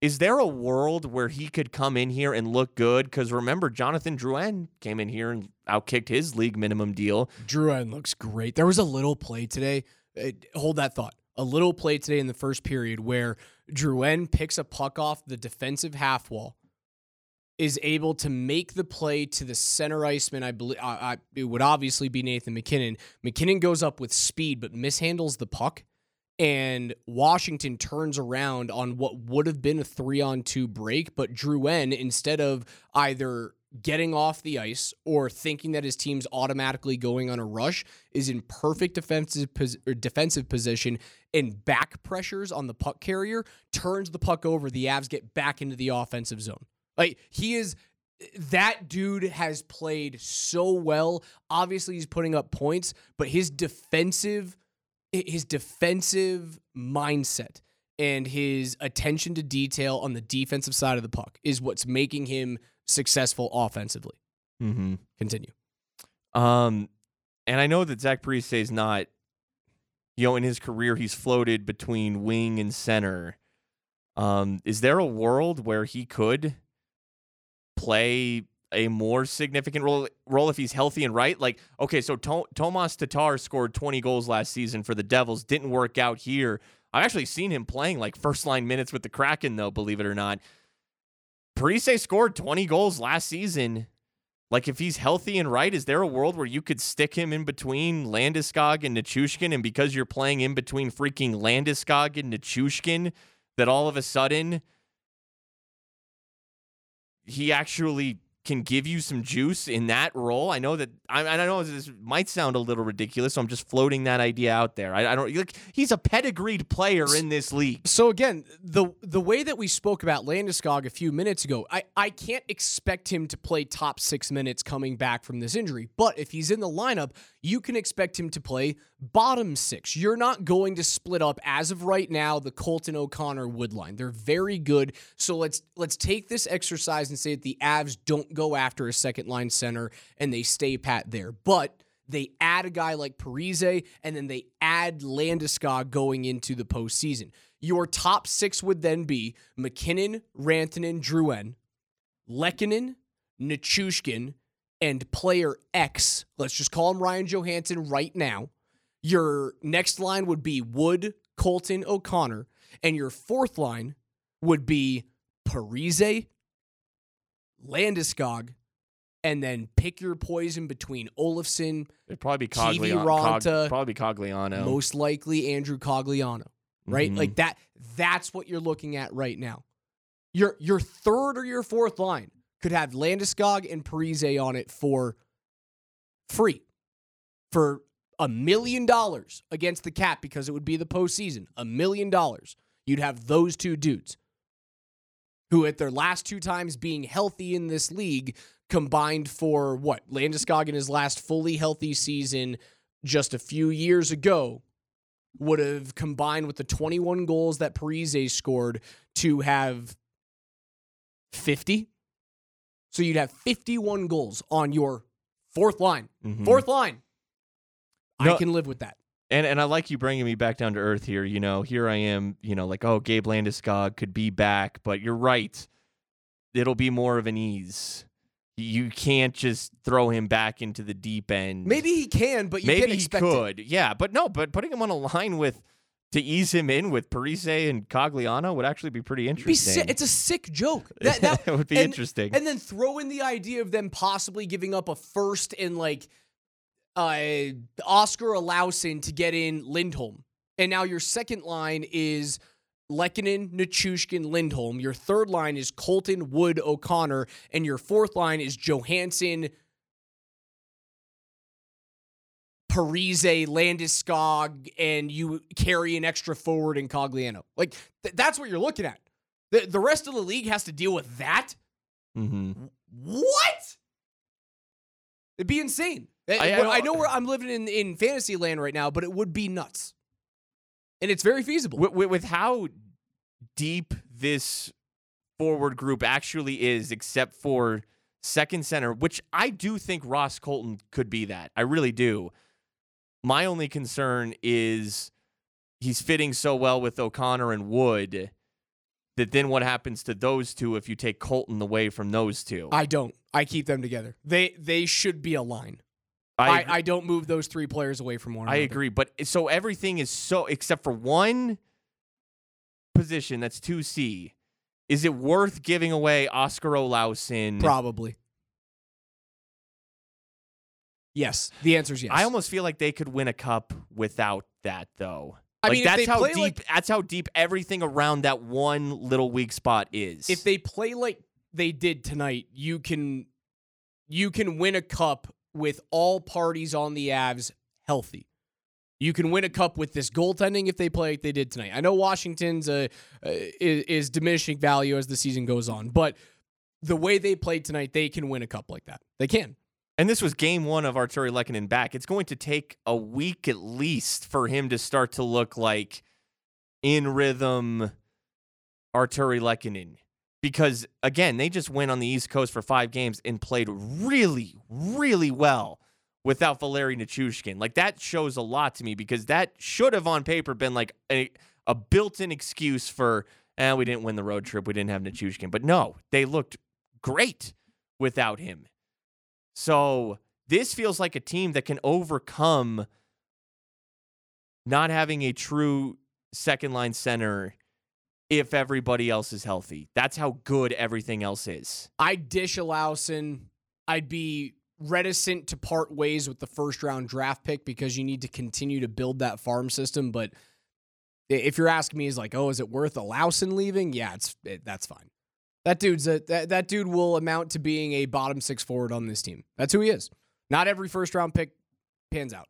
is there a world where he could come in here and look good? Because remember, Jonathan Drouin came in here and outkicked his league minimum deal. Drouin looks great. There was a little play today. uh, hold that thought. A little play today in the first period where Drouin picks a puck off the defensive half wall, is able to make the play to the center iceman. I believe I, I, it would obviously be Nathan MacKinnon. MacKinnon goes up with speed, but mishandles the puck. And Washington turns around on what would have been a three on two break, but Drouin, instead of either getting off the ice or thinking that his team's automatically going on a rush, is in perfect defensive pos- defensive position and back pressures on the puck carrier, turns the puck over. The Avs get back into the offensive zone. Like he is that dude has played so well. Obviously, he's putting up points, but his defensive his defensive mindset and his attention to detail on the defensive side of the puck is what's making him successful offensively. Mm-hmm. Continue. Um, and I know that Zach Parise is not, you know, in his career he's floated between wing and center. Um, is there a world where he could play a more significant role role if he's healthy and right? Like, okay, so to- Tomas Tatar scored 20 goals last season for the Devils, didn't work out here. I've actually seen him playing like first line minutes with the Kraken, though, believe it or not. Parise scored 20 goals last season. Like, if he's healthy and right, is there a world where you could stick him in between Landeskog and Nichushkin? And because you're playing in between freaking Landeskog and Nichushkin, that all of a sudden he actually can give you some juice in that role. I know that I, I know this might sound a little ridiculous, so I'm just floating that idea out there. I, I don't like he's a pedigreed player in this league. So again, the the way that we spoke about Landeskog a few minutes ago, I, I can't expect him to play top six minutes coming back from this injury. But if he's in the lineup, you can expect him to play bottom six. You're not going to split up as of right now the Colton O'Connor wood line. They're very good. So let's let's take this exercise and say that the Avs don't go after a second line center and they stay pat there. But they add a guy like Parise, and then they add Landeskog going into the postseason. Your top six would then be MacKinnon, Rantanen, Drouin, Lehkonen, Nichushkin, and player X. Let's just call him Ryan Johansen right now. Your next line would be Wood, Colton O'Connor, and your fourth line would be Parise, Landeskog, and then pick your poison between Olofsson, It'd probably be Cogliano. Cog, probably Cogliano. most likely Andrew Cogliano, right? Mhm. Like that. That's what you're looking at right now. Your your third or your fourth line could have Landeskog and Parise on it for free, for a million dollars against the cap because it would be the postseason. A million dollars. You'd have those two dudes who, at their last two times being healthy in this league, combined for what? Landeskog in his last fully healthy season just a few years ago would have combined with the 21 goals that Parise scored to have 50. So you'd have 51 goals on your fourth line. Mhm. Fourth line. I can live with that. And and I like you bringing me back down to earth here. You know, here I am. You know, like oh, Gabe Landeskog could be back, but you're right. It'll be more of an ease. You can't just throw him back into the deep end. Maybe he can, but you Maybe can't he expect it. could. Yeah, but no. But putting him on a line with to ease him in with Parise and Cogliano would actually be pretty Be interesting. si- it's a sick joke. [LAUGHS] That, that would be and- interesting. And then throw in the idea of them possibly giving up a first and like uh, Oskar Olausson to get in Lindholm. And now your second line is Lehkonen, Nichushkin, Lindholm. Your third line is Colton, Wood, O'Connor. And your fourth line is Johansen, Parise, Landeskog, and you carry an extra forward in Cogliano. Like, th- that's what you're looking at. The, the rest of the league has to deal with that? hmm What? It'd be insane. I, I- I I know where I'm living in, in fantasy land right now, but it would be nuts. And it's very feasible. with, with, with how deep this forward group actually is, except for second center, which I do think Ross Colton could be that. I really do. My only concern is he's fitting so well with O'Connor and Wood that then what happens to those two if you take Colton away from those two? I don't. I keep them together. They they should be a line. I I. I, don't move those three players away from one I another. agree, but so everything is so except for one position that's 2C. Is it worth giving away Oskar Olausson? Probably. Yes. The answer is yes. I almost feel like they could win a cup without that though. I like mean, that's how deep like- that's how deep everything around that one little weak spot is. if they play like they did tonight, you can you can win a cup with all parties on the Avs healthy. You can win a cup with this goaltending if they play like they did tonight. I know Washington's uh, uh, is, is diminishing value as the season goes on, but the way they played tonight, they can win a cup like that. They can. and this was game one of Artturi Lehkonen back. It's going to take a week at least for him to start to look like in rhythm Artturi Lehkonen. Because again, they just went on the East Coast for five games and played really, really well without Valeri Nichushkin. Like that shows a lot to me because that should have on paper been like a, a built-in excuse for, eh, we didn't win the road trip, we didn't have Nichushkin. But no, they looked great without him. So this feels like a team that can overcome not having a true second line center if everybody else is healthy. That's how good everything else is. I'd dish Olausson. I'd be reticent to part ways with the first round draft pick because you need to continue to build that farm system. But if you're asking me, is like, oh, is it worth Olausson leaving? Yeah, it's it, that's fine. That dude's a, that that dude will amount to being a bottom six forward on this team. That's who he is. Not every first round pick pans out.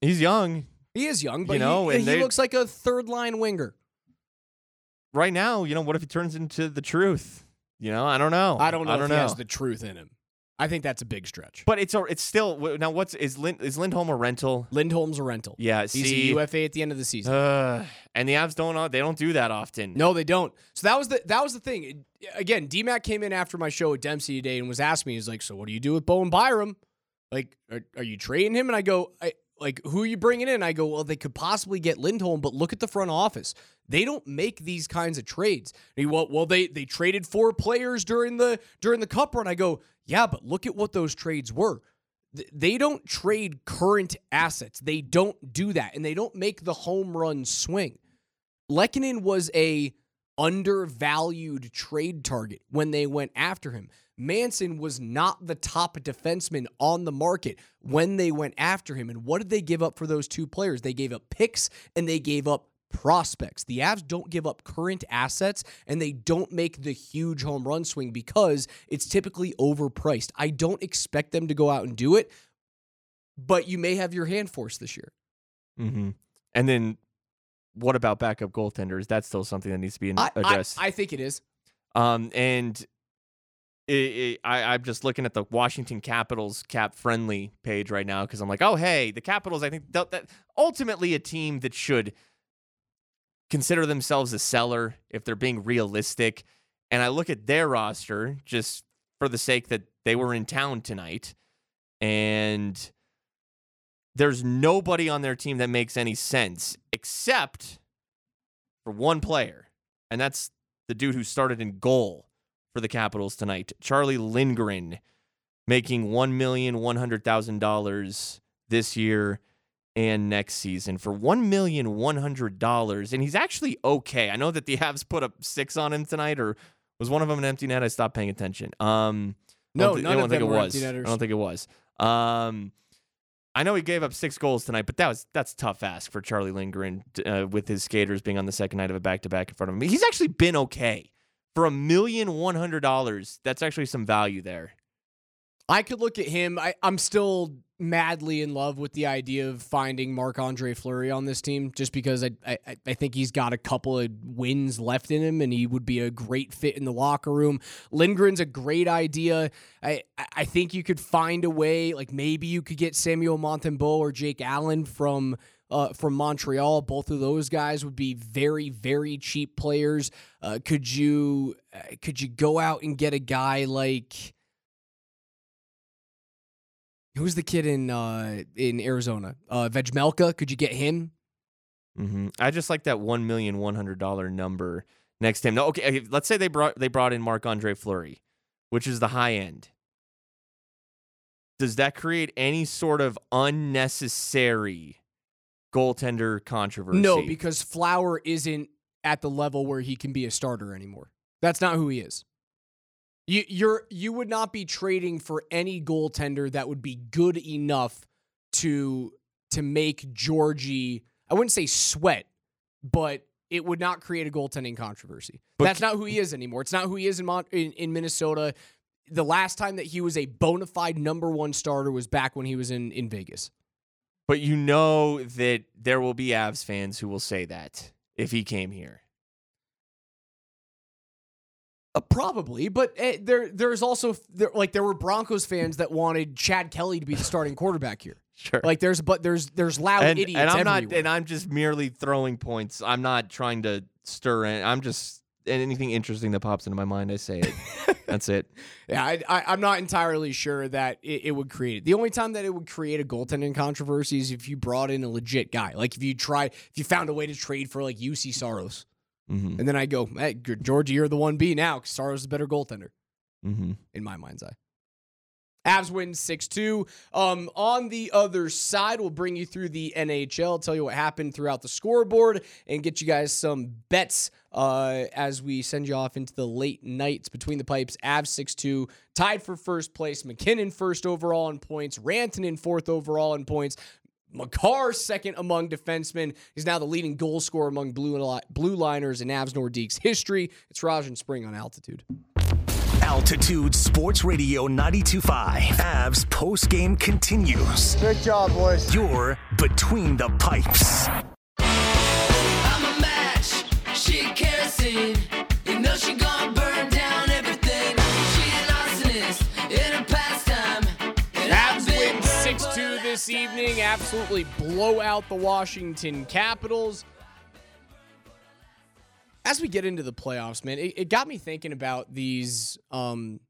He's young. He is young, but You know, he, and he they- looks like a third line winger. Right now, you know, what if he turns into the truth? You know, I don't know. I don't know I don't if know. he has the truth in him. I think that's a big stretch. but it's a, it's still now. What's is Lind, is Lindholm a rental? Lindholm's a rental. Yeah, He's see, a UFA at the end of the season. uh, and the Avs don't they don't do that often. No, they don't. So that was the that was the thing. Again, DMAC came in after my show with Dempsey today and was asking me, he's like, "So what do you do with Bowen Byram? Like, are, are you trading him?" And I go, I, "Like, who are you bringing in?" I go, "Well, they could possibly get Lindholm, but look at the front office. They don't make these kinds of trades." Well, well, they they traded four players during the during the Cup run. I go, "Yeah, but look at what those trades were." th- they don't trade current assets. They don't do that, and they don't make the home run swing. Lehkonen was a undervalued trade target when they went after him. Manson was not the top defenseman on the market when they went after him. And what did they give up for those two players? They gave up picks and they gave up prospects. The Avs don't give up current assets and they don't make the huge home run swing because it's typically overpriced. I don't expect them to go out and do it, but you may have your hand forced this year. Mm-hmm. And then what about backup goaltenders? That's still something that needs to be in- I, I, addressed. I think it is. Um, and it, it, I, I'm just looking at the Washington Capitals cap friendly page right now because I'm like, oh, hey, the Capitals, I think that, that ultimately a team that should consider themselves a seller if they're being realistic. And I look at their roster just for the sake that they were in town tonight. And there's nobody on their team that makes any sense except for one player. And that's the dude who started in goal for the Capitals tonight, Charlie Lindgren, making $1,100,000 this year and next season for $1,100,000. And he's actually okay. I know that the Avs put up six on him tonight, or was one of them an empty net? I stopped paying attention. Um, I No, don't thi- none I don't of think them it were was. I don't think it was. Um, I know he gave up six goals tonight, but that was that's tough ask for Charlie Lindgren uh, with his skaters being on the second night of a back to back in front of him. He's actually been okay for a million one hundred dollars. That's actually some value there. I could look at him. I, I'm still madly in love with the idea of finding Marc Andre Fleury on this team just because I, I, I think he's got a couple of wins left in him and he would be a great fit in the locker room. Lindgren's a great idea. I, I think you could find a way, like maybe you could get Samuel Montembeault or Jake Allen from uh, from Montreal. Both of those guys would be very, very cheap players. Uh, could you uh, could you go out and get a guy like who's the kid in uh, in Arizona? Uh, Vejmelka. Could you get him? hmm I just like that one million one hundred dollar number next to him. No, okay, okay, let's say they brought they brought in Marc Andre Fleury, which is the high end. Does that create any sort of unnecessary goaltender controversy? No, because Flower isn't at the level where he can be a starter anymore. That's not who he is. You you're you would not be trading for any goaltender that would be good enough to to make Georgie I wouldn't say sweat, but it would not create a goaltending controversy. But That's not who he is anymore. It's not who he is in, Mon- in in Minnesota. The last time that he was a bona fide number one starter was back when he was in in Vegas. But you know that there will be Avs fans who will say that if he came here. Uh, probably, but eh, there there's also there, like there were Broncos fans that wanted Chad Kelly to be the starting quarterback here. [LAUGHS] Sure. Like there's but there's there's loud and, idiots and I'm everywhere. not and I'm just merely throwing points. I'm not trying to stir in. I'm just and anything interesting that pops into my mind, I say it. [LAUGHS] That's it. Yeah, I, I, I'm not entirely sure that it, it would create it. The only time that it would create a goaltending controversy is if you brought in a legit guy. Like if you tried, if you found a way to trade for like Juuse Saros, Mm-hmm. and then I go, hey, Georgie, you're the one B now because Saros is a better goaltender Mm-hmm. in my mind's eye. Avs win 6 2. Um, on the other side, we'll bring you through the NHL, tell you what happened throughout the scoreboard, and get you guys some bets uh, as we send you off into the late nights between the pipes. Avs 6 2, tied for first place. MacKinnon first overall in points. Rantanen fourth overall in points. Makar second among defensemen. He's now the leading goal scorer among blue, li- blue liners in Avs Nordique's history. It's Raj and Spring on altitude. Altitude Sports Radio 92.5. Avs post game continues. Great job, boys. You're between the pipes. This evening. Absolutely blow out the Washington Capitals. As we get into the playoffs, man, it, it got me thinking about these. Um,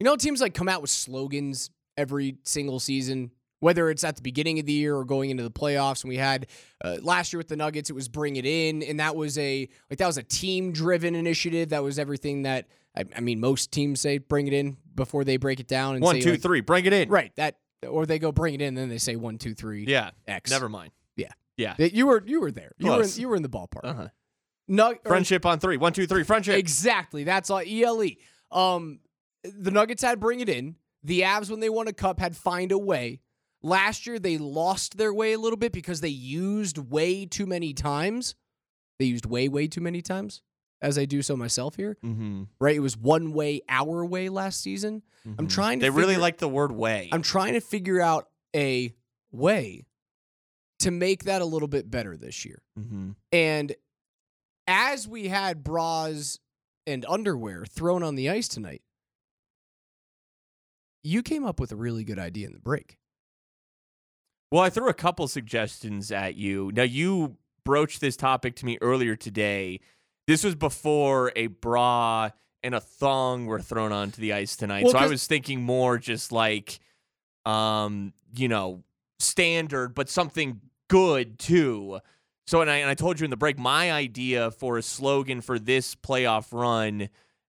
you know, teams like come out with slogans every single season, whether it's at the beginning of the year or going into the playoffs. And we had uh, last year with the Nuggets, it was "Bring It In," and that was a like that was a team-driven initiative. That was everything that I, I mean, most teams say "Bring It In" before they break it down. And One, say, two, like- three, bring it in. Right. That or they go bring it in, then they say one, two, three. Yeah. X. Never mind. Yeah. Yeah. You were you were there. You were in, you were in the ballpark. Uh-huh. Nug- or- Friendship on three. One, two, three. Friendship. Exactly. That's all ELE. Um, the Nuggets had bring it in. The Avs, when they won a cup, had find a way. Last year, they lost their way a little bit because they used way too many times. They used way, way too many times, as I do so myself here. Mm-hmm. Right? It was one way, our way last season. I'm trying to. They really like the word way. I'm trying to figure out a way to make that a little bit better this year. mm-hmm. And as we had bras and underwear thrown on the ice tonight, you came up with a really good idea in the break. Well, I threw a couple suggestions at you. Now, you broached this topic to me earlier today. This was before a bra and a thong were thrown onto the ice tonight. Well, so I was thinking more just like, um, you know, standard, but something good too. So, and I, and I told you in the break, my idea for a slogan for this playoff run,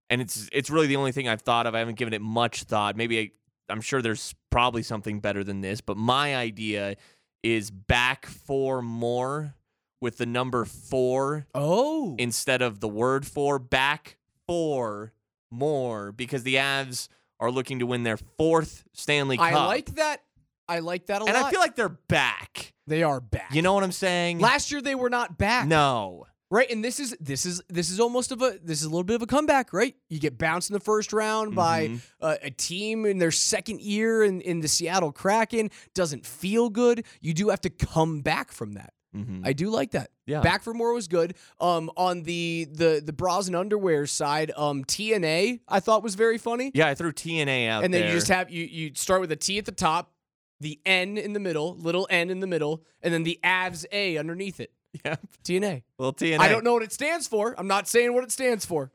and it's it's really the only thing I've thought of. I haven't given it much thought. Maybe I, I'm sure there's probably something better than this, but my idea is back for more with the number four. Oh. Instead of the word for back four more because the Avs are looking to win their fourth Stanley Cup. I like that. I like that a and lot. And I feel like they're back. they are back. You know what I'm saying? Last year they were not back. no. Right, and this is this is this is almost of a this is a little bit of a comeback, right? You get bounced in the first round by Mhm. uh, a team in their second year in, in the Seattle Kraken. Doesn't feel good. You do have to come back from that. Mhm. I do like that. Yeah. Back for more was good. Um, on the the the bras and underwear side, um, TNA I thought was very funny. Yeah, I threw TNA out there. and then there. you just have you you start with a T at the top, the N in the middle, little N in the middle, and then the Avs A underneath it. yeah, TNA. little TNA. I don't know what it stands for. I'm not saying what it stands for.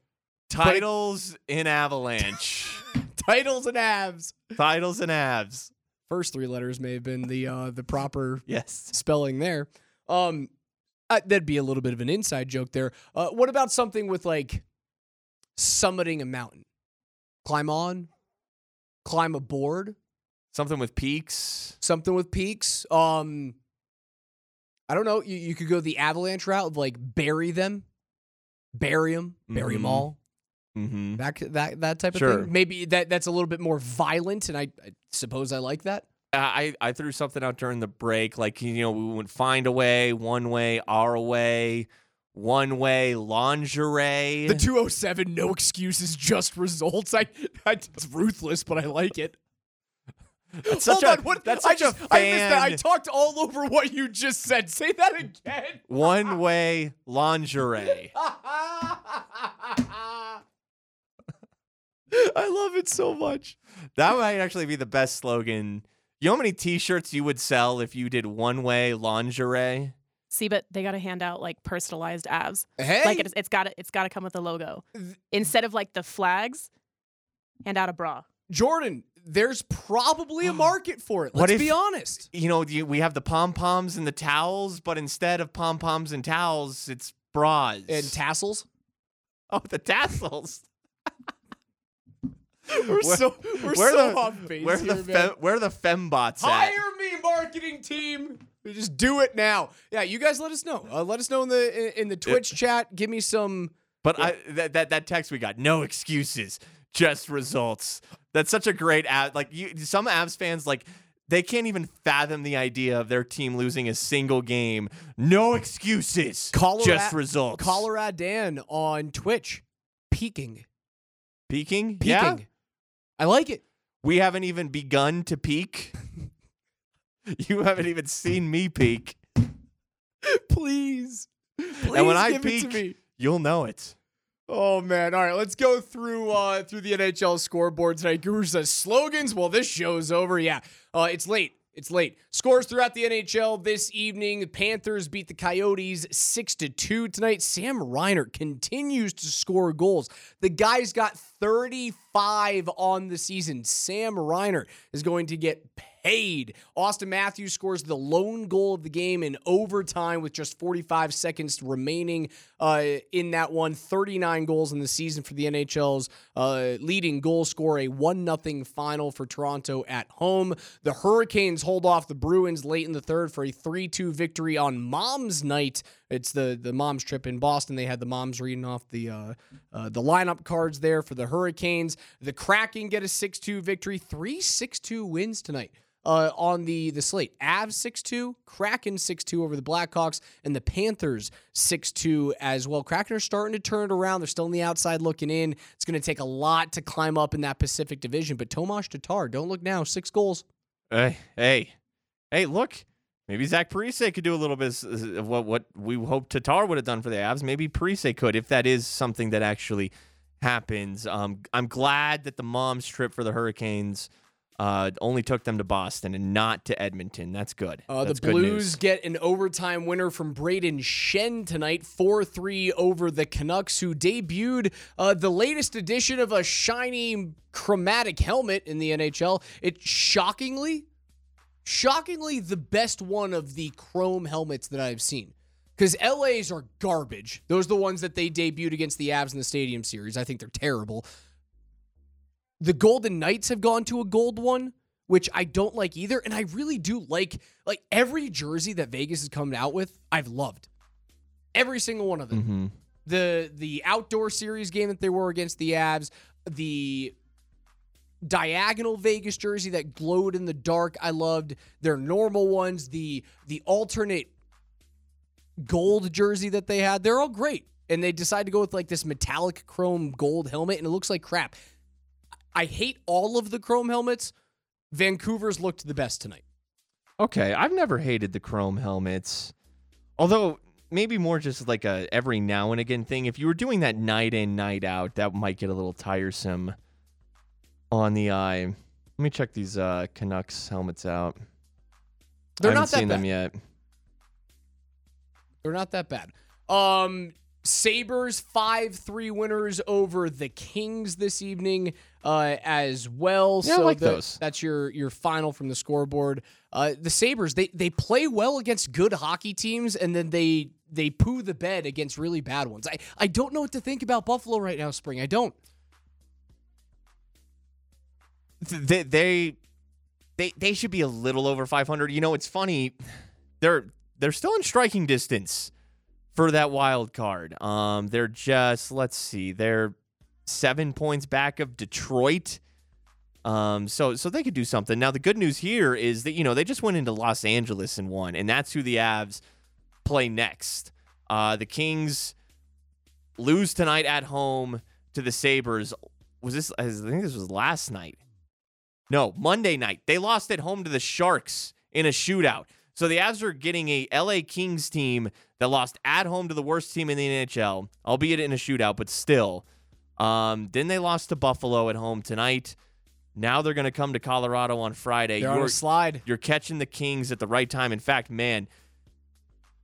Titles in Avalanche. [LAUGHS] Titles and Avs. Titles and Avs. First three letters may have been the uh, the proper Yes. spelling there. Um, that'd be a little bit of an inside joke there. Uh, what about something with like summiting a mountain? Climb on, climb aboard, Something with peaks. something with peaks. Um, I don't know. You, you could go the avalanche route of like bury them, bury them, bury them Mhm. all. Mm-hmm. That that that type of Sure. thing. Maybe that that's a little bit more violent, and I, I suppose I like that. I, I threw something out during the break, like you know, we would find a way, one way, our way, one way, lingerie. The 207, no excuses, just results. I, [LAUGHS] I it's ruthless, but I like it. That's such Hold a on, what? that's I such just, a I missed that. I talked all over what you just said. Say that again. [LAUGHS] one way lingerie. [LAUGHS] I love it so much. That might actually be the best slogan. You know how many T-shirts you would sell if you did one way lingerie? See, but they got to hand out like personalized abs. Hey, Like it's, it's got to it's got to come with a logo instead of like the flags. Hand out a bra. Jordan, there's probably a [GASPS] market for it. Let's if- be honest. You know, you, we have the pom poms and the towels, but instead of pom poms and towels, it's bras And tassels. oh, the tassels. We're Where- so we're so the, off base where here, the man. fem, where the fembots at? Hire me, marketing team. Just do it now. Yeah, you guys let us know. Uh, let us know in the in, in the Twitch chat. Give me some. But I that, that that text we got, no excuses, just results. That's such a great ad. Like you, some Avs fans like they can't even fathom the idea of their team losing a single game. No excuses, Colorado, just results. Colorado Dan on Twitch, peaking, peaking, peaking. yeah. I like it. We haven't even begun to peak. [LAUGHS] you haven't even seen me peak. Please, [LAUGHS] please and when I give it to peak, me. you'll know it. Oh man! All right, let's go through uh through the NHL scoreboard tonight. Guru says slogans. Well, this show's over. Yeah, uh, it's late. It's late. Scores throughout the NHL this evening. Panthers beat the Coyotes six to two tonight. Sam Reinhart continues to score goals. The guy's got 35 on the season. Sam Reinhart is going to get paid. Auston Matthews scores the lone goal of the game in overtime with just 45 seconds remaining uh, in that one. 39 goals in the season for the NHL's uh, leading goal scorer. A 1 0 final for Toronto at home. The Hurricanes hold off the Bruins late in the third for a 3 2 victory on Mom's Night. It's the the mom's trip in Boston. They had the moms reading off the uh, uh, the lineup cards there for the Hurricanes. The Kraken get a 6-2 victory. Three 6-2 wins tonight uh, on the the slate. Avs 6-2, Kraken 6-2 over the Blackhawks, and the Panthers 6-2 as well. Kraken are starting to turn it around. They're still on the outside looking in. It's going to take a lot to climb up in that Pacific Division, but Tomas Tatar, don't look now, six goals. Hey, hey, hey! Look, maybe Zach Parise could do a little bit of what what we hoped Tatar would have done for the Avs. Maybe Parise could, if that is something that actually happens. Um, I'm glad that the mom's trip for the Hurricanes uh, only took them to Boston and not to Edmonton. That's good. Uh, the good Blues news. get an overtime winner from Brayden Schenn tonight, 4 3 over the Canucks, who debuted uh, the latest edition of a shiny chromatic helmet in the NHL. It shockingly, shockingly the best one of the chrome helmets that I've seen. Because LA's are garbage. Those are the ones that they debuted against the Avs in the Stadium Series. I think they're terrible. The Golden Knights have gone to a gold one, which I don't like either. And I really do like like every jersey that Vegas has come out with, I've loved. Every single one of them. Mm-hmm. The the outdoor series game that they were against the Avs, the diagonal Vegas jersey that glowed in the dark, I loved. Their normal ones, the the alternate gold jersey that they had, they're all great. And they decided to go with like this metallic chrome gold helmet, and it looks like crap. I hate all of the chrome helmets. Vancouver's looked the best tonight. Okay, I've never hated the chrome helmets. Although maybe more just like a every now and again thing. If you were doing that night in, night out, that might get a little tiresome on the eye. Let me check these uh, Canucks helmets out. They're I haven't not that seen them yet. They're not that bad. Um, Sabres 5 3 winners over the Kings this evening uh, as well. Yeah, I so like the- those. That's your your final from the scoreboard. Uh, the Sabres, they, they play well against good hockey teams and then they they poo the bed against really bad ones. I, I don't know what to think about Buffalo right now, Spring. I don't. They, they they they should be a little over 500. You know, it's funny. They're they're still in striking distance for that wild card. Um, they're just let's see, they're seven points back of Detroit. Um, so so they could do something. Now the good news here is that you know they just went into Los Angeles and won, and that's who the Avs play next. Uh, the Kings lose tonight at home to the Sabres. Was this? I think this was last night. No, Monday night. They lost at home to the Sharks in a shootout. So the Avs are getting a LA Kings team that lost at home to the worst team in the NHL, albeit in a shootout, but still. Um, then they lost to Buffalo at home tonight. Now they're going to come to Colorado on Friday. They're on a slide. You're catching the Kings at the right time. In fact, man,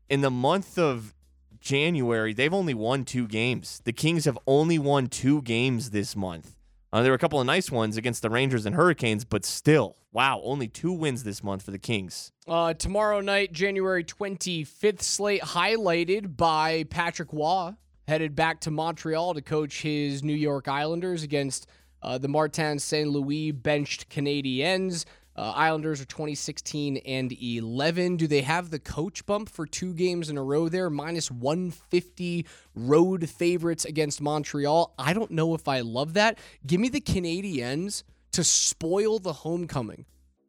in the month of January, they've only won two games. The Kings have only won two games this month. Uh, there were a couple of nice ones against the Rangers and Hurricanes, but still, wow, only two wins this month for the Kings. Uh, tomorrow night, January 25th slate, highlighted by Patrick Roy, headed back to Montreal to coach his New York Islanders against uh, the Martin St. Louis benched Canadiens. Uh, Islanders are 2016 and 11. Do they have the coach bump for two games in a row there? Minus 150 road favorites against Montreal. I don't know if I love that. Give me the Canadiens to spoil the homecoming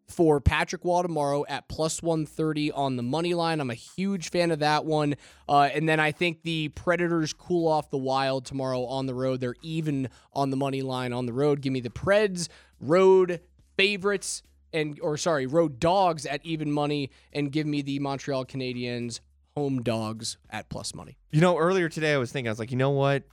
for Patrick Roy tomorrow at plus 130 on the money line. I'm a huge fan of that one. Uh, and then I think the Predators cool off the Wild tomorrow on the road. They're even on the money line on the road. Give me the Preds road favorites and or sorry, road dogs at even money and give me the Montreal Canadiens home dogs at plus money. You know, earlier today I was thinking, I was like, you know what?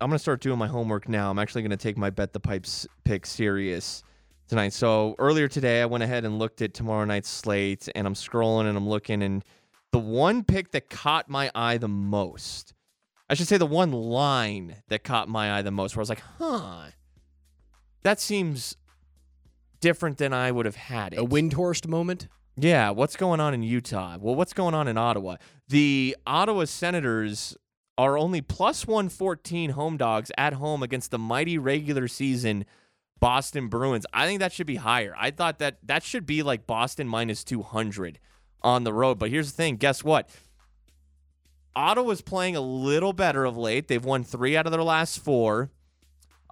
I'm to start doing my homework now. I'm actually to take my Bet the Pipes pick serious tonight. So earlier today, I went ahead and looked at tomorrow night's slate, and I'm scrolling and I'm looking, and the one pick that caught my eye the most, I should say the one line that caught my eye the most, where I was like, huh, that seems different than I would have had it. A Windhorst moment. Yeah, what's going on in Utah? Well, what's going on in Ottawa? The Ottawa Senators are only plus 114 home dogs at home against the mighty regular season Boston Bruins. I think that should be higher. I thought that that should be like Boston minus 200 on the road. But here's the thing guess what? Ottawa's playing a little better of late. They've won three out of their last four,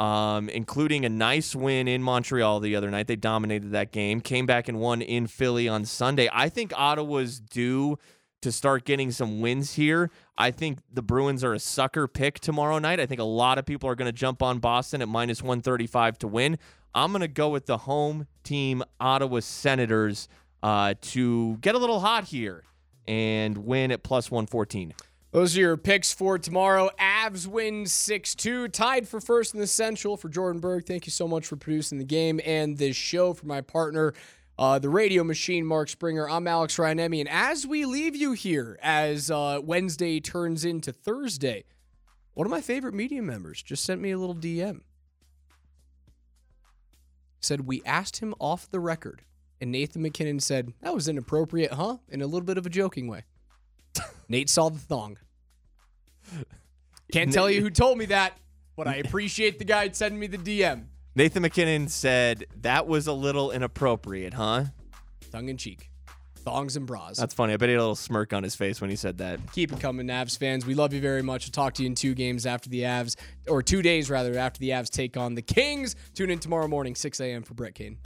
um, including a nice win in Montreal the other night. They dominated that game, came back and won in Philly on Sunday. I think Ottawa's due to start getting some wins here. I think the Bruins are a sucker pick tomorrow night. I think a lot of people are going to jump on Boston at minus 135 to win. I'm going to go with the home team, Ottawa Senators, uh, to get a little hot here and win at plus 114. Those are your picks for tomorrow. Avs win 6 2, tied for first in the Central for Jordan Berg. Thank you so much for producing the game and this show for my partner, uh, the radio machine, Mark Springer. I'm Alex Ryanemi. And as we leave you here, as uh, Wednesday turns into Thursday, one of my favorite media members just sent me a little DM. Said, We asked him off the record. And Nathan MacKinnon said, That was inappropriate, huh? In a little bit of a joking way. Nate saw the thong. Can't tell you who told me that, but I appreciate the guy sending me the DM. Nathan MacKinnon said that was a little inappropriate, huh? Tongue in cheek. Thongs and bras. That's funny. I bet he had a little smirk on his face when he said that. Keep it coming, Avs fans. We love you very much. We'll talk to you in two games after the Avs, or two days rather, after the Avs take on the Kings. Tune in tomorrow morning, 6 a.m. for Brett Kane.